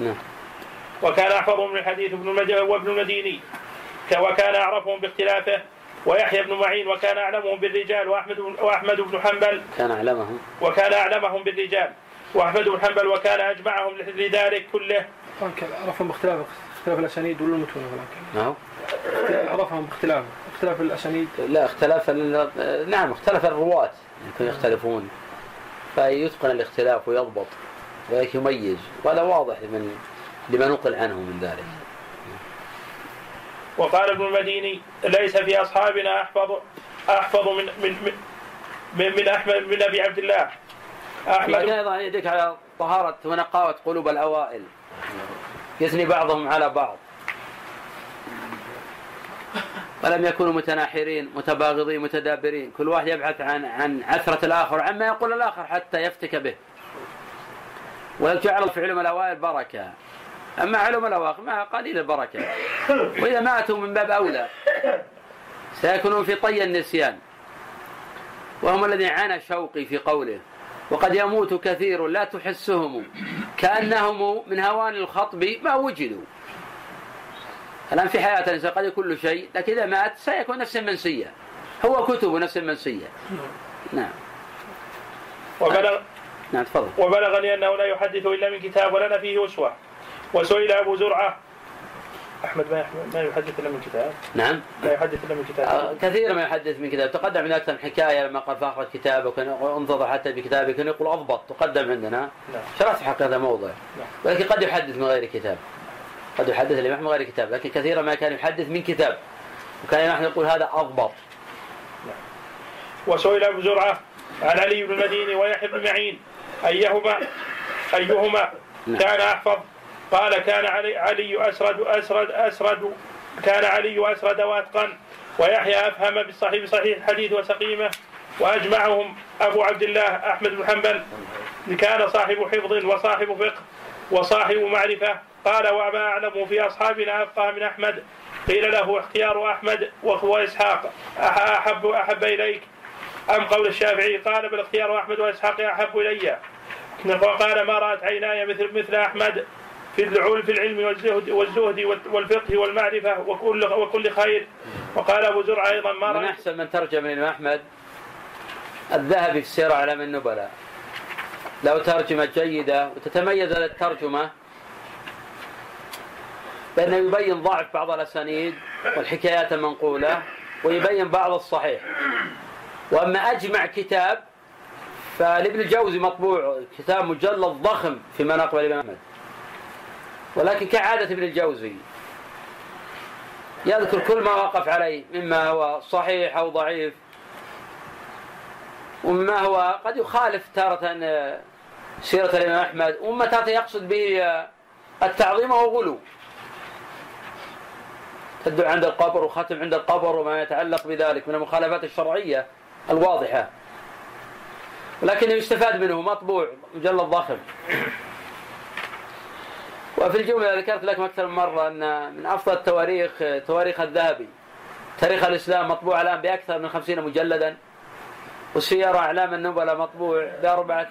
نعم. وكان احفظهم للحديث ابن وابن المديني وكان أعرفهم باختلافه ويحيى بن معين وكان أعلمهم بالرجال وأحمد وأحمد بن حنبل. كان أعلمهم. وكان أعلمهم بالرجال. وأحمد بن حنبل وكان أجمعهم لذلك كله. عرفهم باختلاف اختلاف الأسانيد ولا المتون نعم. عرفهم باختلاف. اختلاف الأسانيد؟ لا اختلاف نعم اختلف الرواة يمكن يختلفون. فيتقن الاختلاف ويضبط وذلك يميز وهذا واضح لمن لما نقل عنه من ذلك. وقال ابن المديني ليس في أصحابنا احفظ أحفظ من من من, من أحمد من أبي عبد الله. احمد لكن أيضا يدك على طهارة ونقاوة قلوب الأوائل. يثني بعضهم على بعض. ولم يكونوا متناحرين متباغضين متدابرين. كل واحد يبحث عن عن عثرة الآخر عما يقول الآخر حتى يفتك به. وجعل في علم الأوائل بركة. أما علم الأواخر ما قليل البركة. وإذا ماتوا من باب أولى سيكونون في طي النسيان. وهم الذين عانى شوقي في قوله وقد يموت كثير لا تحسهم كأنهم من هوان الخطب ما وجدوا. الآن في حياة الإنسان قد يكون له شيء لكن إذا مات سيكون نفس منسية. هو كتب نفس منسية. نعم. وبلغ نعم تفضل. وبلغني أنه لا يحدث إلا من كتاب ولنا فيه أسوة. وسئل أبو زرعة. أحمد ما ما يحدث إلا من كتاب؟ نعم. لا يحدث إلا من كتاب. آه كثير ما يحدث من كتاب. تقدم عندنا أكثر من حكاية لما قال فأخرج كتابك انتظر حتى بكتابك يقول أضبط تقدم عندنا. نعم. شرحت حق هذا الموضوع. نعم. ولكن قد يحدث من غير كتاب. قد يحدث الإمام من غير كتاب لكن كثيرا ما كان يحدث من كتاب وكان الإمام يقول هذا أضبط. وسئل أبو زرعة عن علي بن المديني ويحيى بن معين أيهما أيهما نعم. كان أحفظ قال كان علي, علي أسرد أسرد أسرد كان علي أسرد وأتقن ويحيى أفهم بالصحيح بصحيح الحديث وسقيمة وأجمعهم أبو عبد الله أحمد بن حنبل كان صاحب حفظ وصاحب فقه وصاحب معرفة قال وما أعلم في أصحابنا أفقه من أحمد. قيل له اختيار أحمد وهو إسحاق. أحب أحب إليك. أم قول الشافعي؟ قال بل اختيار أحمد وإسحاق أحب إلي. وقال ما رأت عيناي مثل مثل أحمد في العلم في العلم والزهد والزهد والفقه والمعرفة وكل وكل خير. وقال أبو زرعة أيضا ما من أحسن من ترجم الإمام أحمد الذهبي في سير علم النبلاء. لو ترجمة جيدة وتتميز الترجمة بأنه يبين ضعف بعض الأسانيد والحكايات المنقولة ويبين بعض الصحيح. وأما أجمع كتاب فلابن الجوزي مطبوع كتاب مجلد ضخم في مناقب الإمام أحمد. ولكن كعادة ابن الجوزي. يذكر كل ما وقف عليه مما هو صحيح أو ضعيف. ومما هو قد يخالف تارة سيرة الإمام أحمد. وما تارة يقصد به التعظيم أو غلو. الدعاء عند القبر وختم عند القبر وما يتعلق بذلك من المخالفات الشرعية الواضحة. ولكن يستفاد منه مطبوع مجلد ضخم. وفي الجملة ذكرت لكم أكثر من مرة أن من أفضل التواريخ تواريخ الذهبي. تاريخ الإسلام مطبوع الآن بأكثر من خمسين مجلدا. والسيارة أعلام النبلاء مطبوع بأربعة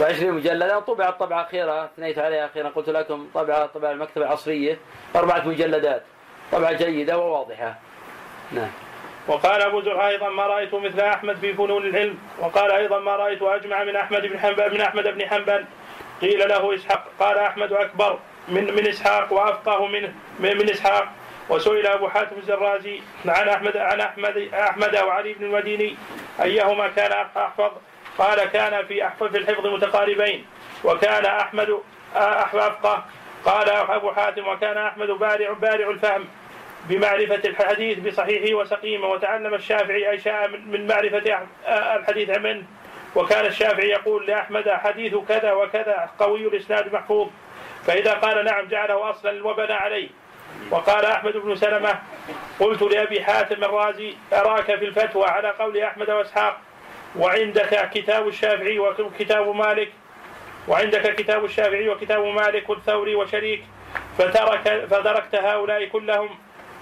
وعشرين مجلدا. طبع الطبعة الأخيرة ثنيت عليها أخيرا. قلت لكم طبعة طبع المكتبة العصرية أربعة مجلدات. طبعة جيدة وواضحة. نعم. وقال أبو زرعة أيضا ما رأيت مثل أحمد في فنون العلم. وقال أيضا ما رأيت أجمع من أحمد بن حنبل من أحمد بن حنبل. قيل له إسحاق قال أحمد أكبر من من إسحاق وأفقه من من إسحاق. وسئل أبو حاتم الزرازي عن أحمد عن أحمد أحمد وعلي بن المديني أيهما كان أحفظ. قال كان في أحفظ في الحفظ متقاربين. وكان أحمد أفقه قال أبو حاتم وكان أحمد بارع بارع الفهم. بمعرفة الحديث بصحيحه وسقيمه. وتعلم الشافعي أي شاء من معرفة الحديث منه. وكان الشافعي يقول لأحمد حديث كذا وكذا قوي الإسناد محفوظ. فإذا قال نعم جعله أصلا وبنى عليه. وقال أحمد بن سلمة قلت لأبي حاتم الرازي أراك في الفتوى على قول أحمد وإسحاق وعندك كتاب الشافعي وكتاب مالك وعندك كتاب الشافعي وكتاب مالك والثوري وشريك فترك فدركت هؤلاء كلهم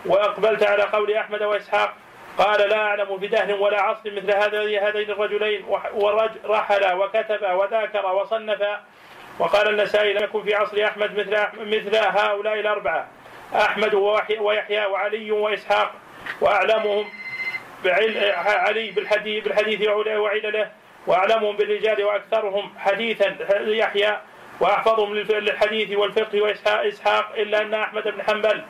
وأقبلت على قول أحمد وإسحاق قال لا أعلم بدهن ولا عصر مثل هذين الرجلين. ورحل وكتب وذاكر وصنف. وقال النسائي لم يكن في عصر أحمد مثل مثل هؤلاء الأربعة. أحمد ويحيى وعلي وإسحاق وأعلمهم علي بالحديث بالحديث وعلله. وأعلمهم بالرجال وأكثرهم حديثا يحيى. وأحفظهم للحديث والفقه وإسحاق إلا أن أحمد بن حنبل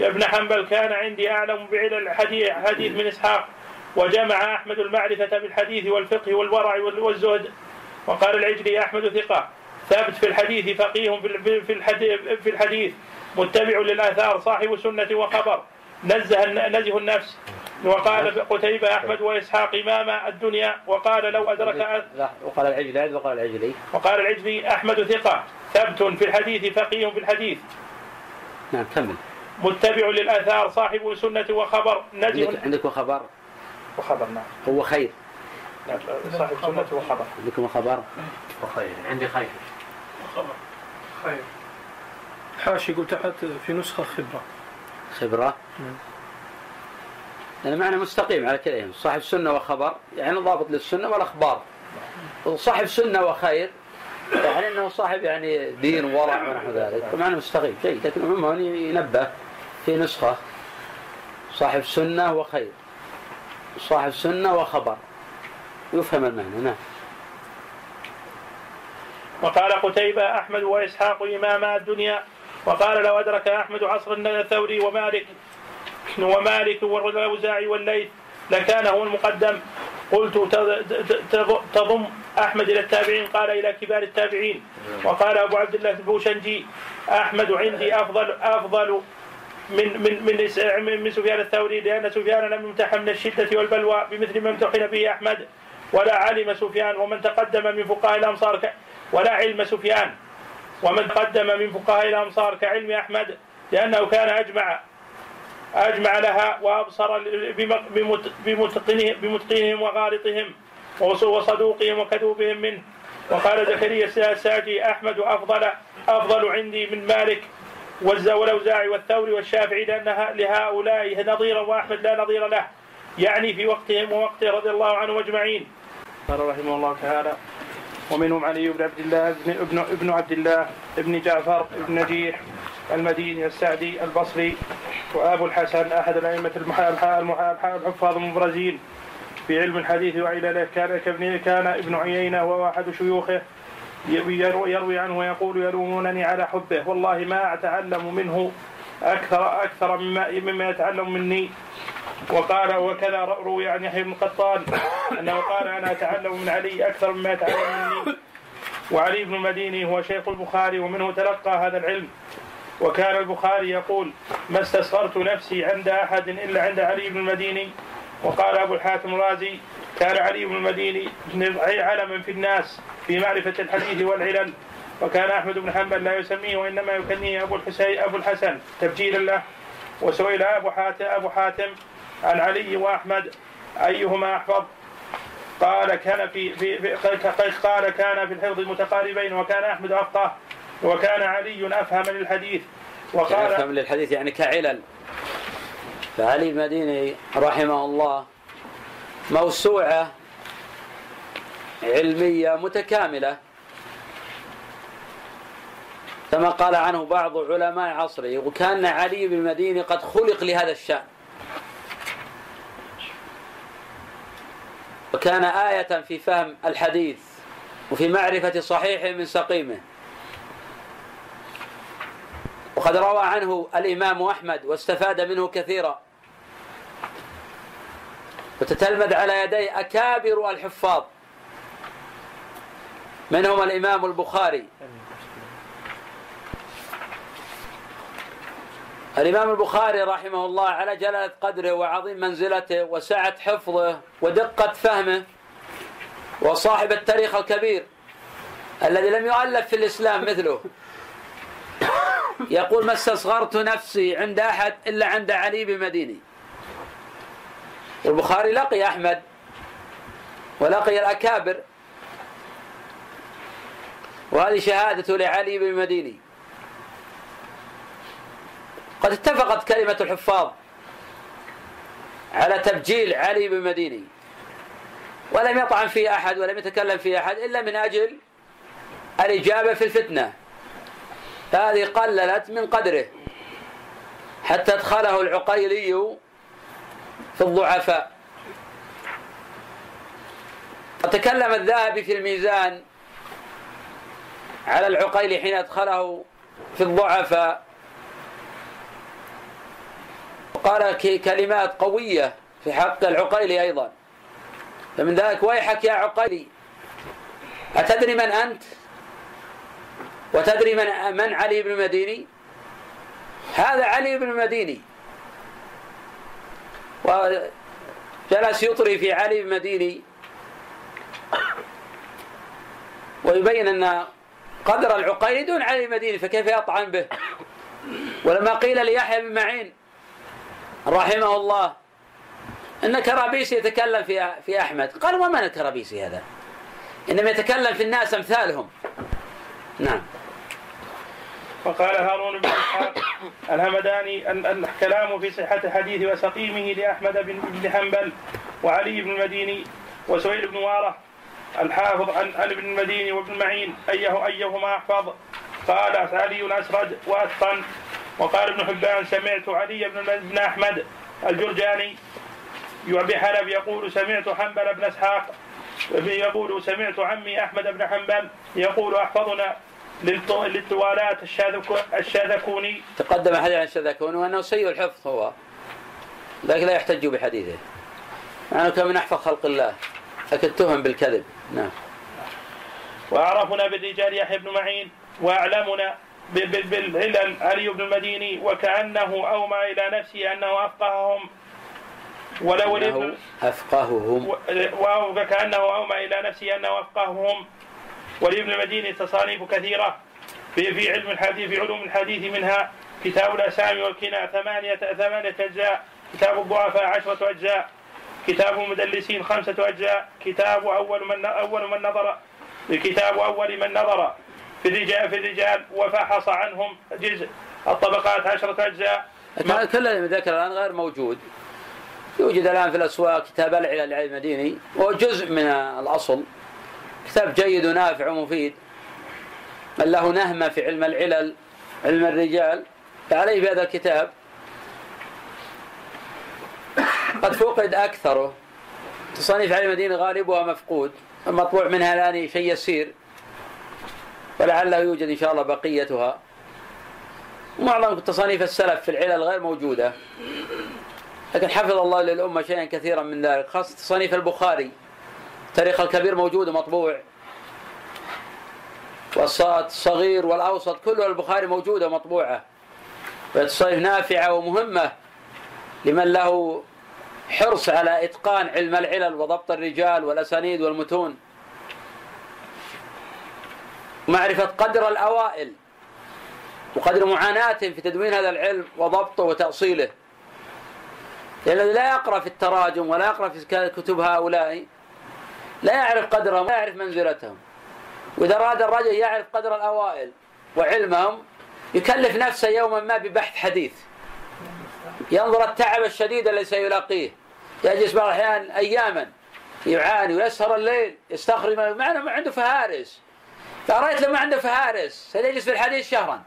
ابن حنبل كان عندي أعلم بعلل الحديث حديث من إسحاق وجمع أحمد المعرفة بالحديث والفقه والورع والزهد وقال العجلي أحمد ثقة. ثابت في الحديث فقيه في الحديث, في الحديث متبع للآثار صاحب سنة وخبر. نزه نزه النفس. وقال قتيبة أحمد وإسحاق إمام الدنيا وقال لو أدرك وقال العجلي وقال العجلي. وقال العجلي أحمد ثقة. ثبت في الحديث فقيه في الحديث. نعم كمل. متبع للآثار صاحب سنة وخبر نزه عندك وخبر؟ وخبر نعم. هو خير. نعم صاحب سنة وخبر. عندكم خبر وخير. عندي خير. خبر خير. حاشي قلت تحت في نسخة خبرة. خبرة؟ لأن معنى مستقيم على كذا صاحب سنة وخبر يعني ضابط للسنة والأخبار. صاحب سنة وخير يعني أنه صاحب يعني دين وورع ونحو ذلك. فمعنى مستقيم جيد لكن عموما ينبه. في نسخة. صاحب سنة وخير. صاحب سنة وخبر. يفهم المعنى نعم. وقال قتيبة أحمد وإسحاق إماما الدنيا. وقال لو أدرك أحمد عصر الثوري ومالك ومالك والأوزاعي والليث لكان هو المقدم. قلت تضم أحمد إلى التابعين قال إلى كبار التابعين. وقال أبو عبد الله البوشنجي أحمد عندي أفضل أفضل من من من من سفيان الثوري لأن سفيان لم يمتحن من الشدة والبلوى بمثل ما امتحن به أحمد ولا علم سفيان ومن تقدم من فقهاء الأمصار ولا علم سفيان ومن تقدم من فقهاء الأمصار كعلم أحمد لأنه كان أجمع أجمع لها وأبصر بمتقنهم وغالطهم وصدوقهم وكذوبهم منه. وقال زكريا الساجي أحمد أفضل أفضل عندي من مالك. والأوزاعي والثوري والشافعي لأن لهؤلاء نظيرا وأحمد لا نظير له. يعني في وقتهم ووقته رضي الله عنهم أجمعين. قال رحمه الله تعالى ومنهم علي بن عبد الله ابن ابن ابن عبد الله ابن جعفر ابن نجيح المديني السعدي البصري وأبو الحسن أحد الأئمة الحفاظ المبرزين. في علم الحديث وعلله كان كابن كان ابن عيينة وهو أحد شيوخه. يروي عنه ويقول يلومونني على حبه. والله ما أتعلم منه أكثر أكثر مما مما يتعلم مني. وقال وكذا روي عن يحيى بن قطان أنه قال أنا أتعلم من علي أكثر مما يتعلم مني. وعلي بن المديني هو شيخ البخاري ومنه تلقى هذا العلم. وكان البخاري يقول ما استصغرت نفسي عند أحد إلا عند علي بن المديني. وقال أبو الحاتم الرازي كان علي بن المديني علما في الناس في معرفة الحديث والعلل وكان أحمد بن حنبل لا يسميه وإنما يكنيه أبو الحسين أبو الحسن تبجيلا له وسئل أبو حاتم, أبو حاتم عن علي وأحمد أيهما أحفظ؟ قال كان في, في, في قال كان في الحفظ متقاربين وكان أحمد أفقه وكان علي أفهم للحديث وقال أفهم للحديث يعني كعلل. فعلي المديني رحمه الله موسوعة علمية متكاملة. كما قال عنه بعض علماء عصره وكان علي بن المديني قد خلق لهذا الشأن. وكان آية في فهم الحديث وفي معرفة صحيحه من سقيمه. وقد روى عنه الإمام أحمد واستفاد منه كثيرا. وتتلمذ على يدي أكابر الحفاظ. منهم الإمام البخاري؟ الإمام البخاري رحمه الله على جلالة قدره وعظيم منزلته وسعة حفظه ودقة فهمه وصاحب التاريخ الكبير الذي لم يؤلف في الإسلام مثله. يقول ما استصغرت نفسي عند أحد إلا عند علي بن مديني والبخاري لقي أحمد ولقي الأكابر. وهذه شهادة لعلي بن مديني. قد اتفقت كلمة الحفاظ على تبجيل علي بن مديني. ولم يطعن فيه أحد ولم يتكلم فيه أحد إلا من أجل الإجابة في الفتنة. هذه قللت من قدره. حتى أدخله العقيلي في الضعفاء. وتكلم الذهبي في الميزان على العقيل حين أدخله في الضعفاء. وقال كلمات قوية في حق العقيلي أيضا. فمن ذلك ويحك يا عقيلي أتدري من أنت؟ وتدري من من علي بن المديني؟ هذا علي بن المديني. وجلس يطري في علي المديني ويبين أن قدر العقيلي دون علي المديني فكيف يطعن به؟ ولما قيل ليحيى بن معين رحمه الله أن كرابيسي يتكلم في في أحمد. قال ومن الكرابيسي هذا؟ إنما يتكلم في الناس أمثالهم. نعم. وقال هارون بن إسحاق الهمداني ان كلامه في صحة حديث وسقيمه لأحمد بن حنبل وعلي بن المديني وسهيل بن وارة الحافظ عن ابن المديني وابن معين أيه أيهما أحفظ؟ قال علي أسرد وأتقن. وقال ابن حبان سمعت علي بن بن أحمد الجرجاني بحلب يقول سمعت حنبل بن إسحاق يقول سمعت عمي أحمد بن حنبل يقول أحفظنا للطوالات الشاذكوني. تقدم حديث عن الشاذكوني وأنه سيء الحفظ هو لكن لا يحتج بحديثه. يعني كان من أحفظ خلق الله لكن اتهم بالكذب. نعم. وأعرفنا بالرجال يحيى بن معين وأعلمنا بالعلل علي بن المديني وكأنه أومى إلى نفسه أنه أفقههم. ولو أنه أفقههم. وكأنه أومى إلى نفسه أنه أفقههم. ولابن المديني تصانيف كثيرة في في علم الحديث في علوم الحديث منها كتاب الأسامي والكنى ثمانية ثمانية أجزاء. كتاب الضعفاء عشرة أجزاء. كتاب المدلسين خمسة أجزاء. كتاب أول من أول من نظر كتاب أول من نظر. في الرجال في الرجال وفحص عنهم جزء. الطبقات عشرة أجزاء. كل ذكر الآن غير موجود. يوجد الآن في الأسواق كتاب العلل للعلم المديني وهو جزء من الأصل. كتاب جيد ونافع ومفيد. من له نهمة في علم العلل علم الرجال. فعليه بهذا الكتاب. قد فقد أكثره. تصانيف علم المدينة غالبها مفقود المطبوع منها الآن شيء يسير. ولعله يوجد إن شاء الله بقيتها. معظم تصانيف السلف في العلل غير موجودة. لكن حفظ الله للأمة شيئا كثيرا من ذلك خاصة تصانيف البخاري. التاريخ الكبير موجود ومطبوع. والصغير والأوسط كله البخاري موجودة ومطبوعة. فتصانيف نافعة ومهمة لمن له حرص على إتقان علم العلل وضبط الرجال والأسانيد والمتون. معرفة قدر الأوائل وقدر معاناتهم في تدوين هذا العلم وضبطه وتأصيله. لأن الذي لا يقرأ في التراجم ولا يقرأ في كتب هؤلاء. لا يعرف قدرهم ولا يعرف منزلتهم. وإذا أراد الرجل يعرف قدر الأوائل وعلمهم يكلف نفسه يوما ما ببحث حديث. ينظر التعب الشديد الذي سيلاقيه. يجلس بعض الأحيان أياما يعاني ويسهر الليل يستخرج مع ما عنده فهارس. فرأيت لو ما عنده فهارس سيجلس في الحديث شهرا.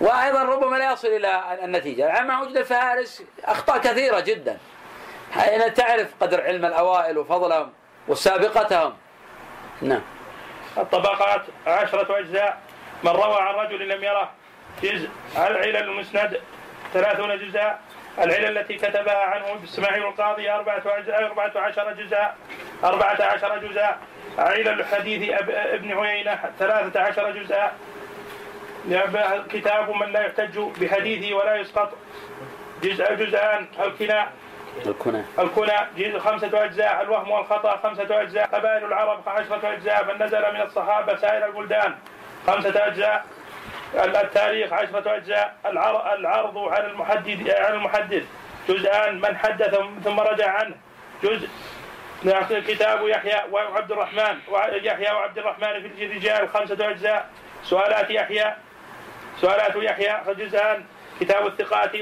وأيضا ربما لا يصل إلى النتيجة. مع وجود الفهارس أخطاء كثيرة جدا. حين تعرف قدر علم الأوائل وفضلهم وسابقتهم. نعم. الطبقات عشرة أجزاء. من روى عن رجل لم يره. جزء العلل المسند ثلاثون جزءا. العلل التي كتبها عنه إسماعيل القاضي أربعة أجزاء أربعة عشر جزءا أربعة عشر جزءا. علل حديث ابن عيينة ثلاثة عشر جزءا. كتاب من لا يحتج بحديثه ولا يسقط. جزء جزءان الكناء. الكنى. الكنى جزء خمسة أجزاء الوهم والخطأ خمسة أجزاء. قبائل العرب عشرة أجزاء من نزل من الصحابة سائر البلدان. خمسة أجزاء. التاريخ عشرة أجزاء. العرض على المحدث على المحدث. جزءان من حدث ثم رجع عنه. جزء كتاب يحيى وعبد الرحمن. يحيى وعبد الرحمن في الرجال خمسة أجزاء. سؤالات يحيى. سؤالات يحيى جزءان كتاب الثقات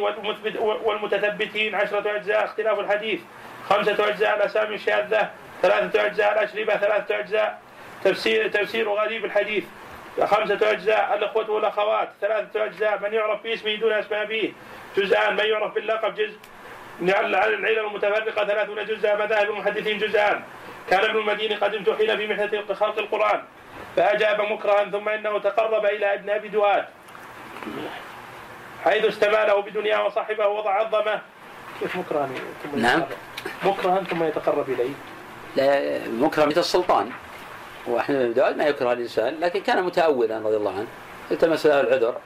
والمتثبتين عشرة أجزاء اختلاف الحديث خمسة أجزاء الأسامي الشاذة ثلاثة أجزاء الأشربة ثلاثة أجزاء تفسير تفسير غريب الحديث خمسة أجزاء الأخوة والأخوات ثلاثة أجزاء من يعرف باسمه دون أسماء أبيه جزءان من يعرف باللقب جزء على العلل المتفرقة ثلاثون جزءا مذاهب المحدثين جزءان. كان ابن المديني قد امتحن في محنة خلق القرآن فأجاب مكرها ثم إنه تقرب إلى ابن أبي دواد حيث استماله بدنيا وصاحبه وعظمه كيف مكرها نعم. مكرها ثم يتقرب إليه. لا مكره مثل السلطان. بن دواد ما يكره الإنسان لكن كان متاولا رضي الله عنه. التمس له العذر.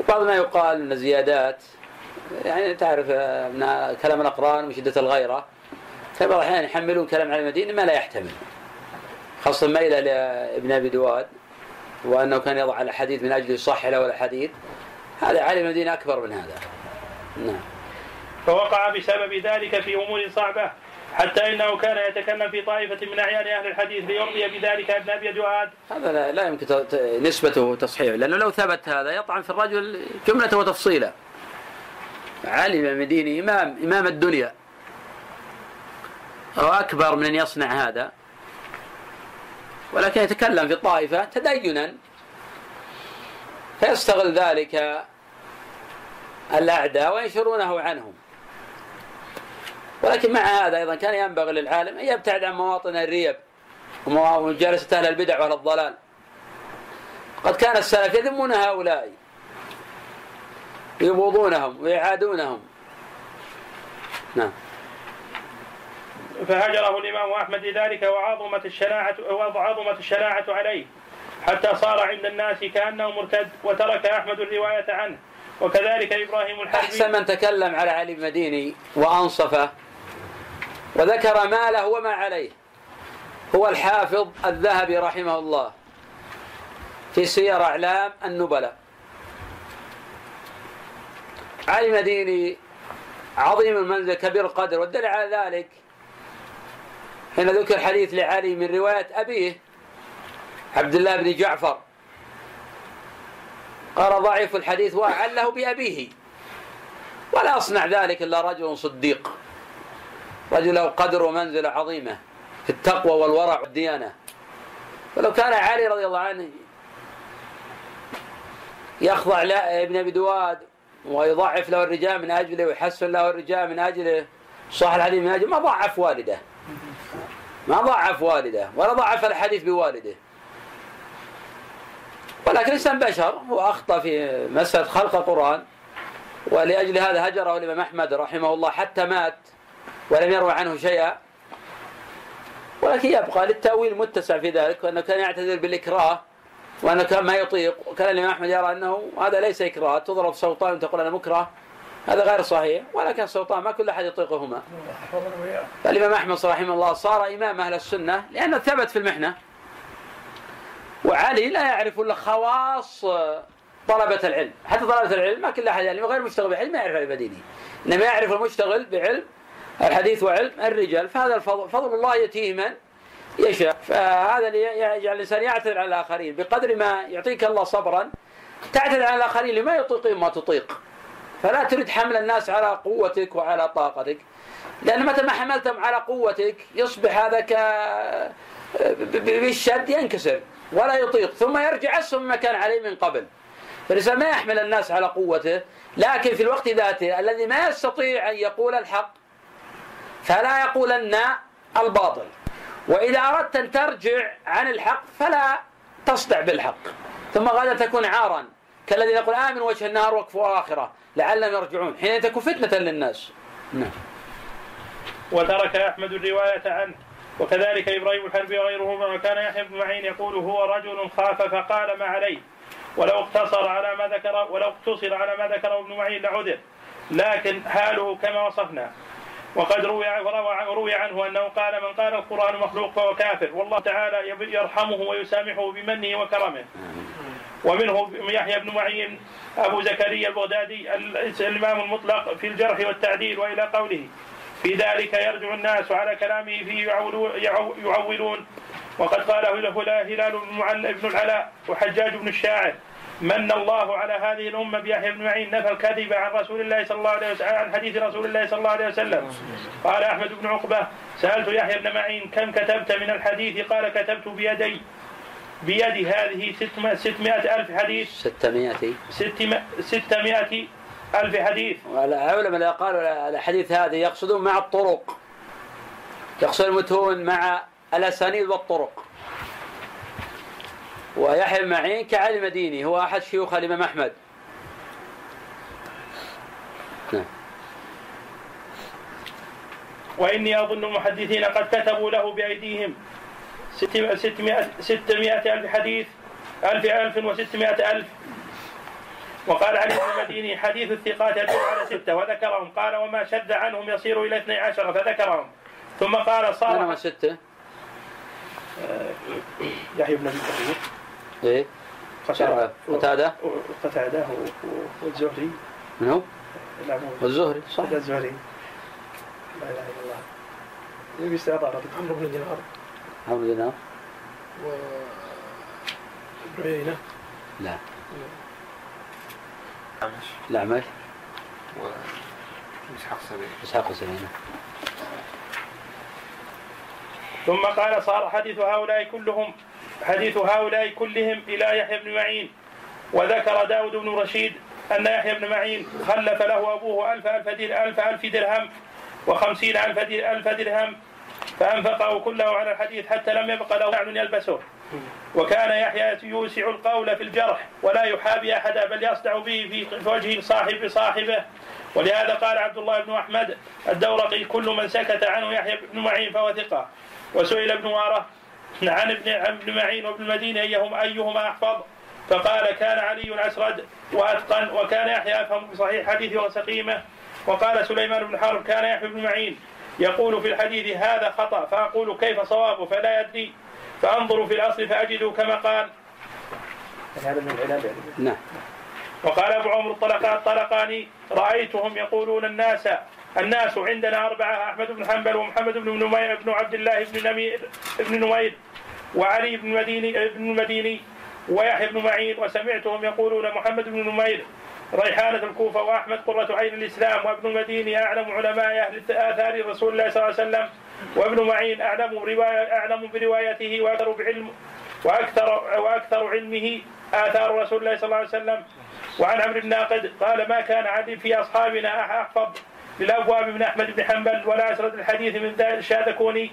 وبعض ما يقال من زيادات يعني تعرف من كلام الأقران وشده الغيرة. في بعض الأحيان يحملون كلام على المدينة ما لا يحتمل. خاصة ميله لابن أبي دواد وأنه كان يضع الاحاديث من أجل يصحح له الاحاديث هذا علم المدينة أكبر من هذا. نعم. فوقع بسبب ذلك في أمور صعبة حتى إنه كان يتكلم في طائفة من أعيان أهل الحديث ليرضي بذلك ابن أبي دؤاد هذا لا, لا يمكن نسبته تصحيح لأنه لو ثبت هذا يطعن في الرجل جملة وتفصيلا. علم مديني امام إمام الدنيا. أو أكبر من أن يصنع هذا. ولكن يتكلم في الطائفة تدينا فيستغل ذلك الأعداء وينشرونه عنهم. ولكن مع هذا أيضا كان ينبغي للعالم أن يبتعد عن مواطن الريب ومجالسة أهل البدع وأهل الضلال. قد كان السلف يذمون هؤلاء يبغضونهم ويعادونهم. نعم. فهجره الإمام أحمد لذلك وعظمت الشناعة وعظمت الشناعة عليه. حتى صار عند الناس كأنه مرتد وترك أحمد الرواية عنه. وكذلك إبراهيم الحربي أحسن من تكلم على علي المديني وأنصفه وذكر ما له وما عليه. هو الحافظ الذهبي رحمه الله في سير أعلام النبلاء. علي مديني عظيم المنزل كبير القدر والدليل على ذلك حين ذكر حديث لعلي من رواية أبيه عبد الله بن جعفر. قال ضعيف الحديث وعله بأبيه. ولا يصنع ذلك إلا رجل صديق. رجل له قدر ومنزلة عظيمة في التقوى والورع والديانة. ولو كان علي رضي الله عنه يخضع لابن أبي دواد ويضعف له الرجال من أجله ويحسن له الرجال من أجله صح الحديث من أجله ما ضعف والده. ما ضعف والده ولا ضعف الحديث بوالده. ولكن الإنسان بشر هو أخطأ في مسألة خلق القرآن ولأجل هذا هجره الإمام أحمد رحمه الله حتى مات ولم يروي عنه شيئا. ولكن يبقى للتأويل متسع في ذلك وأنه كان يعتذر بالإكراه وأنه كان ما يطيق. وكان الإمام أحمد يرى أنه هذا ليس إكراه تضرب سلطان وتقول أنا مكره. هذا غير صحيح ولكن السلطان ما كل أحد يطيقهما. فالإمام أحمد رحمه الله صار إمام أهل السنة لأنه ثبت في المحنة. وعلي لا يعرف إلا خواص طلبة العلم. حتى طلبة العلم ما كل أحد يعني غير مشتغل بالعلم ما يعرف العلم ديني. إنما يعرف المشتغل بعلم الحديث وعلم الرجال. فهذا الفضل فضل الله يأتيه من يشاء. فهذا اللي يجعل الإنسان يعتذر على الآخرين بقدر ما يعطيك الله صبرا تعتذر على الآخرين لما يطيقون ما تطيق. فلا تريد حمل الناس على قوتك وعلى طاقتك. لأن متى ما حملتهم على قوتك يصبح هذا ك بالشد ينكسر. ولا يطيق. ثم يرجع أسوأ مما كان عليه من قبل. فالإنسان ما يحمل الناس على قوته لكن في الوقت ذاته الذي ما يستطيع أن يقول الحق فلا يقولن الباطل. وإذا أردت أن ترجع عن الحق فلا تصدع بالحق. ثم غدا تكون عارا كالذي يقول آمن وجه النهار وكفوا آخرة لعلهم يرجعون حين تكون فتنة للناس. نعم. وترك أحمد الرواية عنه. وكذلك إبراهيم الحربي وغيره وكان يحيى بن معين يقول هو رجل خاف فقال ما عليه ولو اقتصر على ما ذكر ولو اقتصر على ما ذكره ابن معين لعذر لكن حاله كما وصفنا. وقد روي روي عنه أنه قال من قال القرآن مخلوق فهو كافر. والله تعالى يرحمه ويسامحه بمنه وكرمه. ومنه يحيى بن معين أبو زكريا البغدادي الإمام المطلق في الجرح والتعديل وإلى قوله. في ذلك يرجع الناس على كلامه فيه يعولون. وقد قاله له هلال بن العلاء وحجاج بن الشاعر من الله على هذه الأمة بيحيى بن معين نفى الكذب عن رسول الله صلى الله عليه وسلم عن حديث رسول الله صلى الله عليه وسلم. قال أحمد بن عقبة سألت يحيى بن معين كم كتبت من الحديث؟ قال كتبت بيدي بيدي هذه ستمائة ألف حديث. ستمائة. ستمائة ألف حديث؟ العلماء اللي قالوا الحديث هذه يقصدون مع الطرق. يقصد المتون مع الأسانيد والطرق. ويحيى بن معين كعلم ديني هو أحد شيوخ الإمام أحمد. نعم. وإني أظن المحدثين قد كتبوا له بأيديهم. ستمائة, ستمائة ألف حديث ألف ألف وستمائة ألف وقال علي بن المديني حديث الثقات يدل على ستة. وذكرهم. قال وما شد عنهم يصير إلى اثني عشر. فذكرهم. ثم قال صار من ستة؟ آه، يحيى بن أبي كثير. إيه. قتادة. قتادة. والزهري. من هو؟ والزهري. صح. الزهري. لا إله إلا الله. يبي عمرو بن دينار. عمرو بن دينار. و عيينة لا. الأعمش. وإسحاق سبيل. إسحاق سبيل ثم قال صار حديث هؤلاء كلهم حديث هؤلاء كلهم إلى يحيى بن معين. وذكر داود بن رشيد أن يحيى بن معين خلف له أبوه ألف ألف, ألف, ألف درهم وخمسين ألف, ألف درهم فأنفقه كله على الحديث حتى لم يبق له نعل يلبسه. وكان يحيى يوسع القول في الجرح ولا يحابي أحدا بل يصدع به في وجه صاحب صاحبه. ولهذا قال عبد الله بن أحمد الدورقي كل من سكت عنه يحيى بن معين فهو ثقة. وسئل ابن وارة عن ابن ابن معين وابن المدينة أيهما أيهما أحفظ؟ فقال كان علي أسرد وأتقن وكان يحيى أفهم بصحيح حديث وسقيمة. وقال سليمان بن حرب كان يحيى بن معين يقول في الحديث هذا خطأ فأقول كيف صوابه؟ فلا يدري. فأنظر في الأصل فأجد كما قال. هذا من العلل نعم. وقال أبو عمرو الطلقاني رأيتهم يقولون الناس الناس عندنا أربعة أحمد بن حنبل ومحمد بن نمير بن عبد الله بن نمير بن نمير وعلي بن المديني بن المديني ويحيى بن معين وسمعتهم يقولون محمد بن نمير ريحانة الكوفة وأحمد قرة عين الإسلام وابن المديني أعلم علماء أهل آثار رسول الله صلى الله عليه وسلم وابن معين أعلم برواية أعلم بروايته وأكثر بعلم وأكثر وأكثر علمه آثار رسول الله صلى الله عليه وسلم. وعن عمرو بن ناقد قال ما كان عدل في أصحابنا أحفظ للأبواب من أحمد بن حنبل ولا أسرد الحديث من الشاذكوني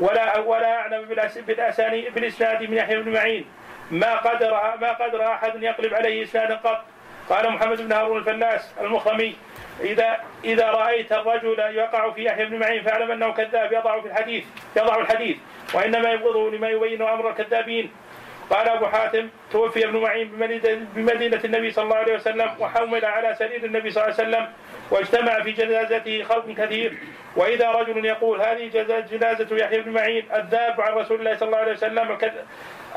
ولا ولا أعلم بالأساني بالإسناد من يحيى بن معين. ما قدر ما قدر أحد يقلب عليه إسنادا قط. قال محمد بن هارون الفلاس المخرمي إذا إذا رأيت الرجل يقع في يحيى بن معين فاعلم أنه كذاب يضع في الحديث يضع الحديث وإنما يبغضه لما يبين أمر الكذابين. قال أبو حاتم توفي ابن معين بمدينة النبي صلى الله عليه وسلم وحمل على سرير النبي صلى الله عليه وسلم واجتمع في جنازته خلق كثير. وإذا رجل يقول هذه جنازة يحيى بن معين الذاب عن رسول الله صلى الله عليه وسلم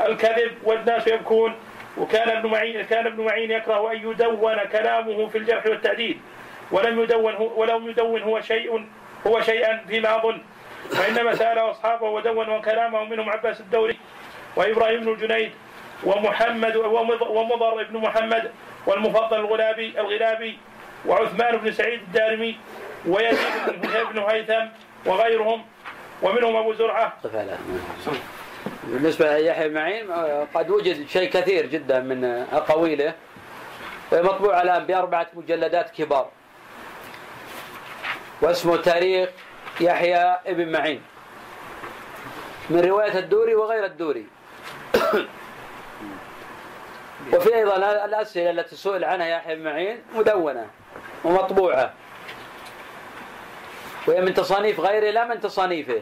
الكذب والناس يبكون. وكان ابن معين كان ابن معين يكره أن يدون كلامه في الجرح والتعديل ولم يدون هو ولم يدون هو شيء هو شيئا فيما أظن. وإنما ساله أصحابه ودونوا كلامه منهم عباس الدوري وإبراهيم بن الجنيد ومحمد ومضر بن محمد والمفضل الغلابي الغلابي وعثمان بن سعيد الدارمي ويزيد بن هيثم وغيرهم. ومنهم أبو زرعة. بالنسبة ليحيى معين قد وجد شيء كثير جدا من اقاويله مطبوع الآن بأربعة مجلدات كبار. واسمه تاريخ يحيى ابن معين. من رواية الدوري وغير الدوري. وفي أيضا الأسئلة التي سئل عنها يحيى بن معين مدونة ومطبوعة. وهي من تصانيف غيره لا من تصانيفه.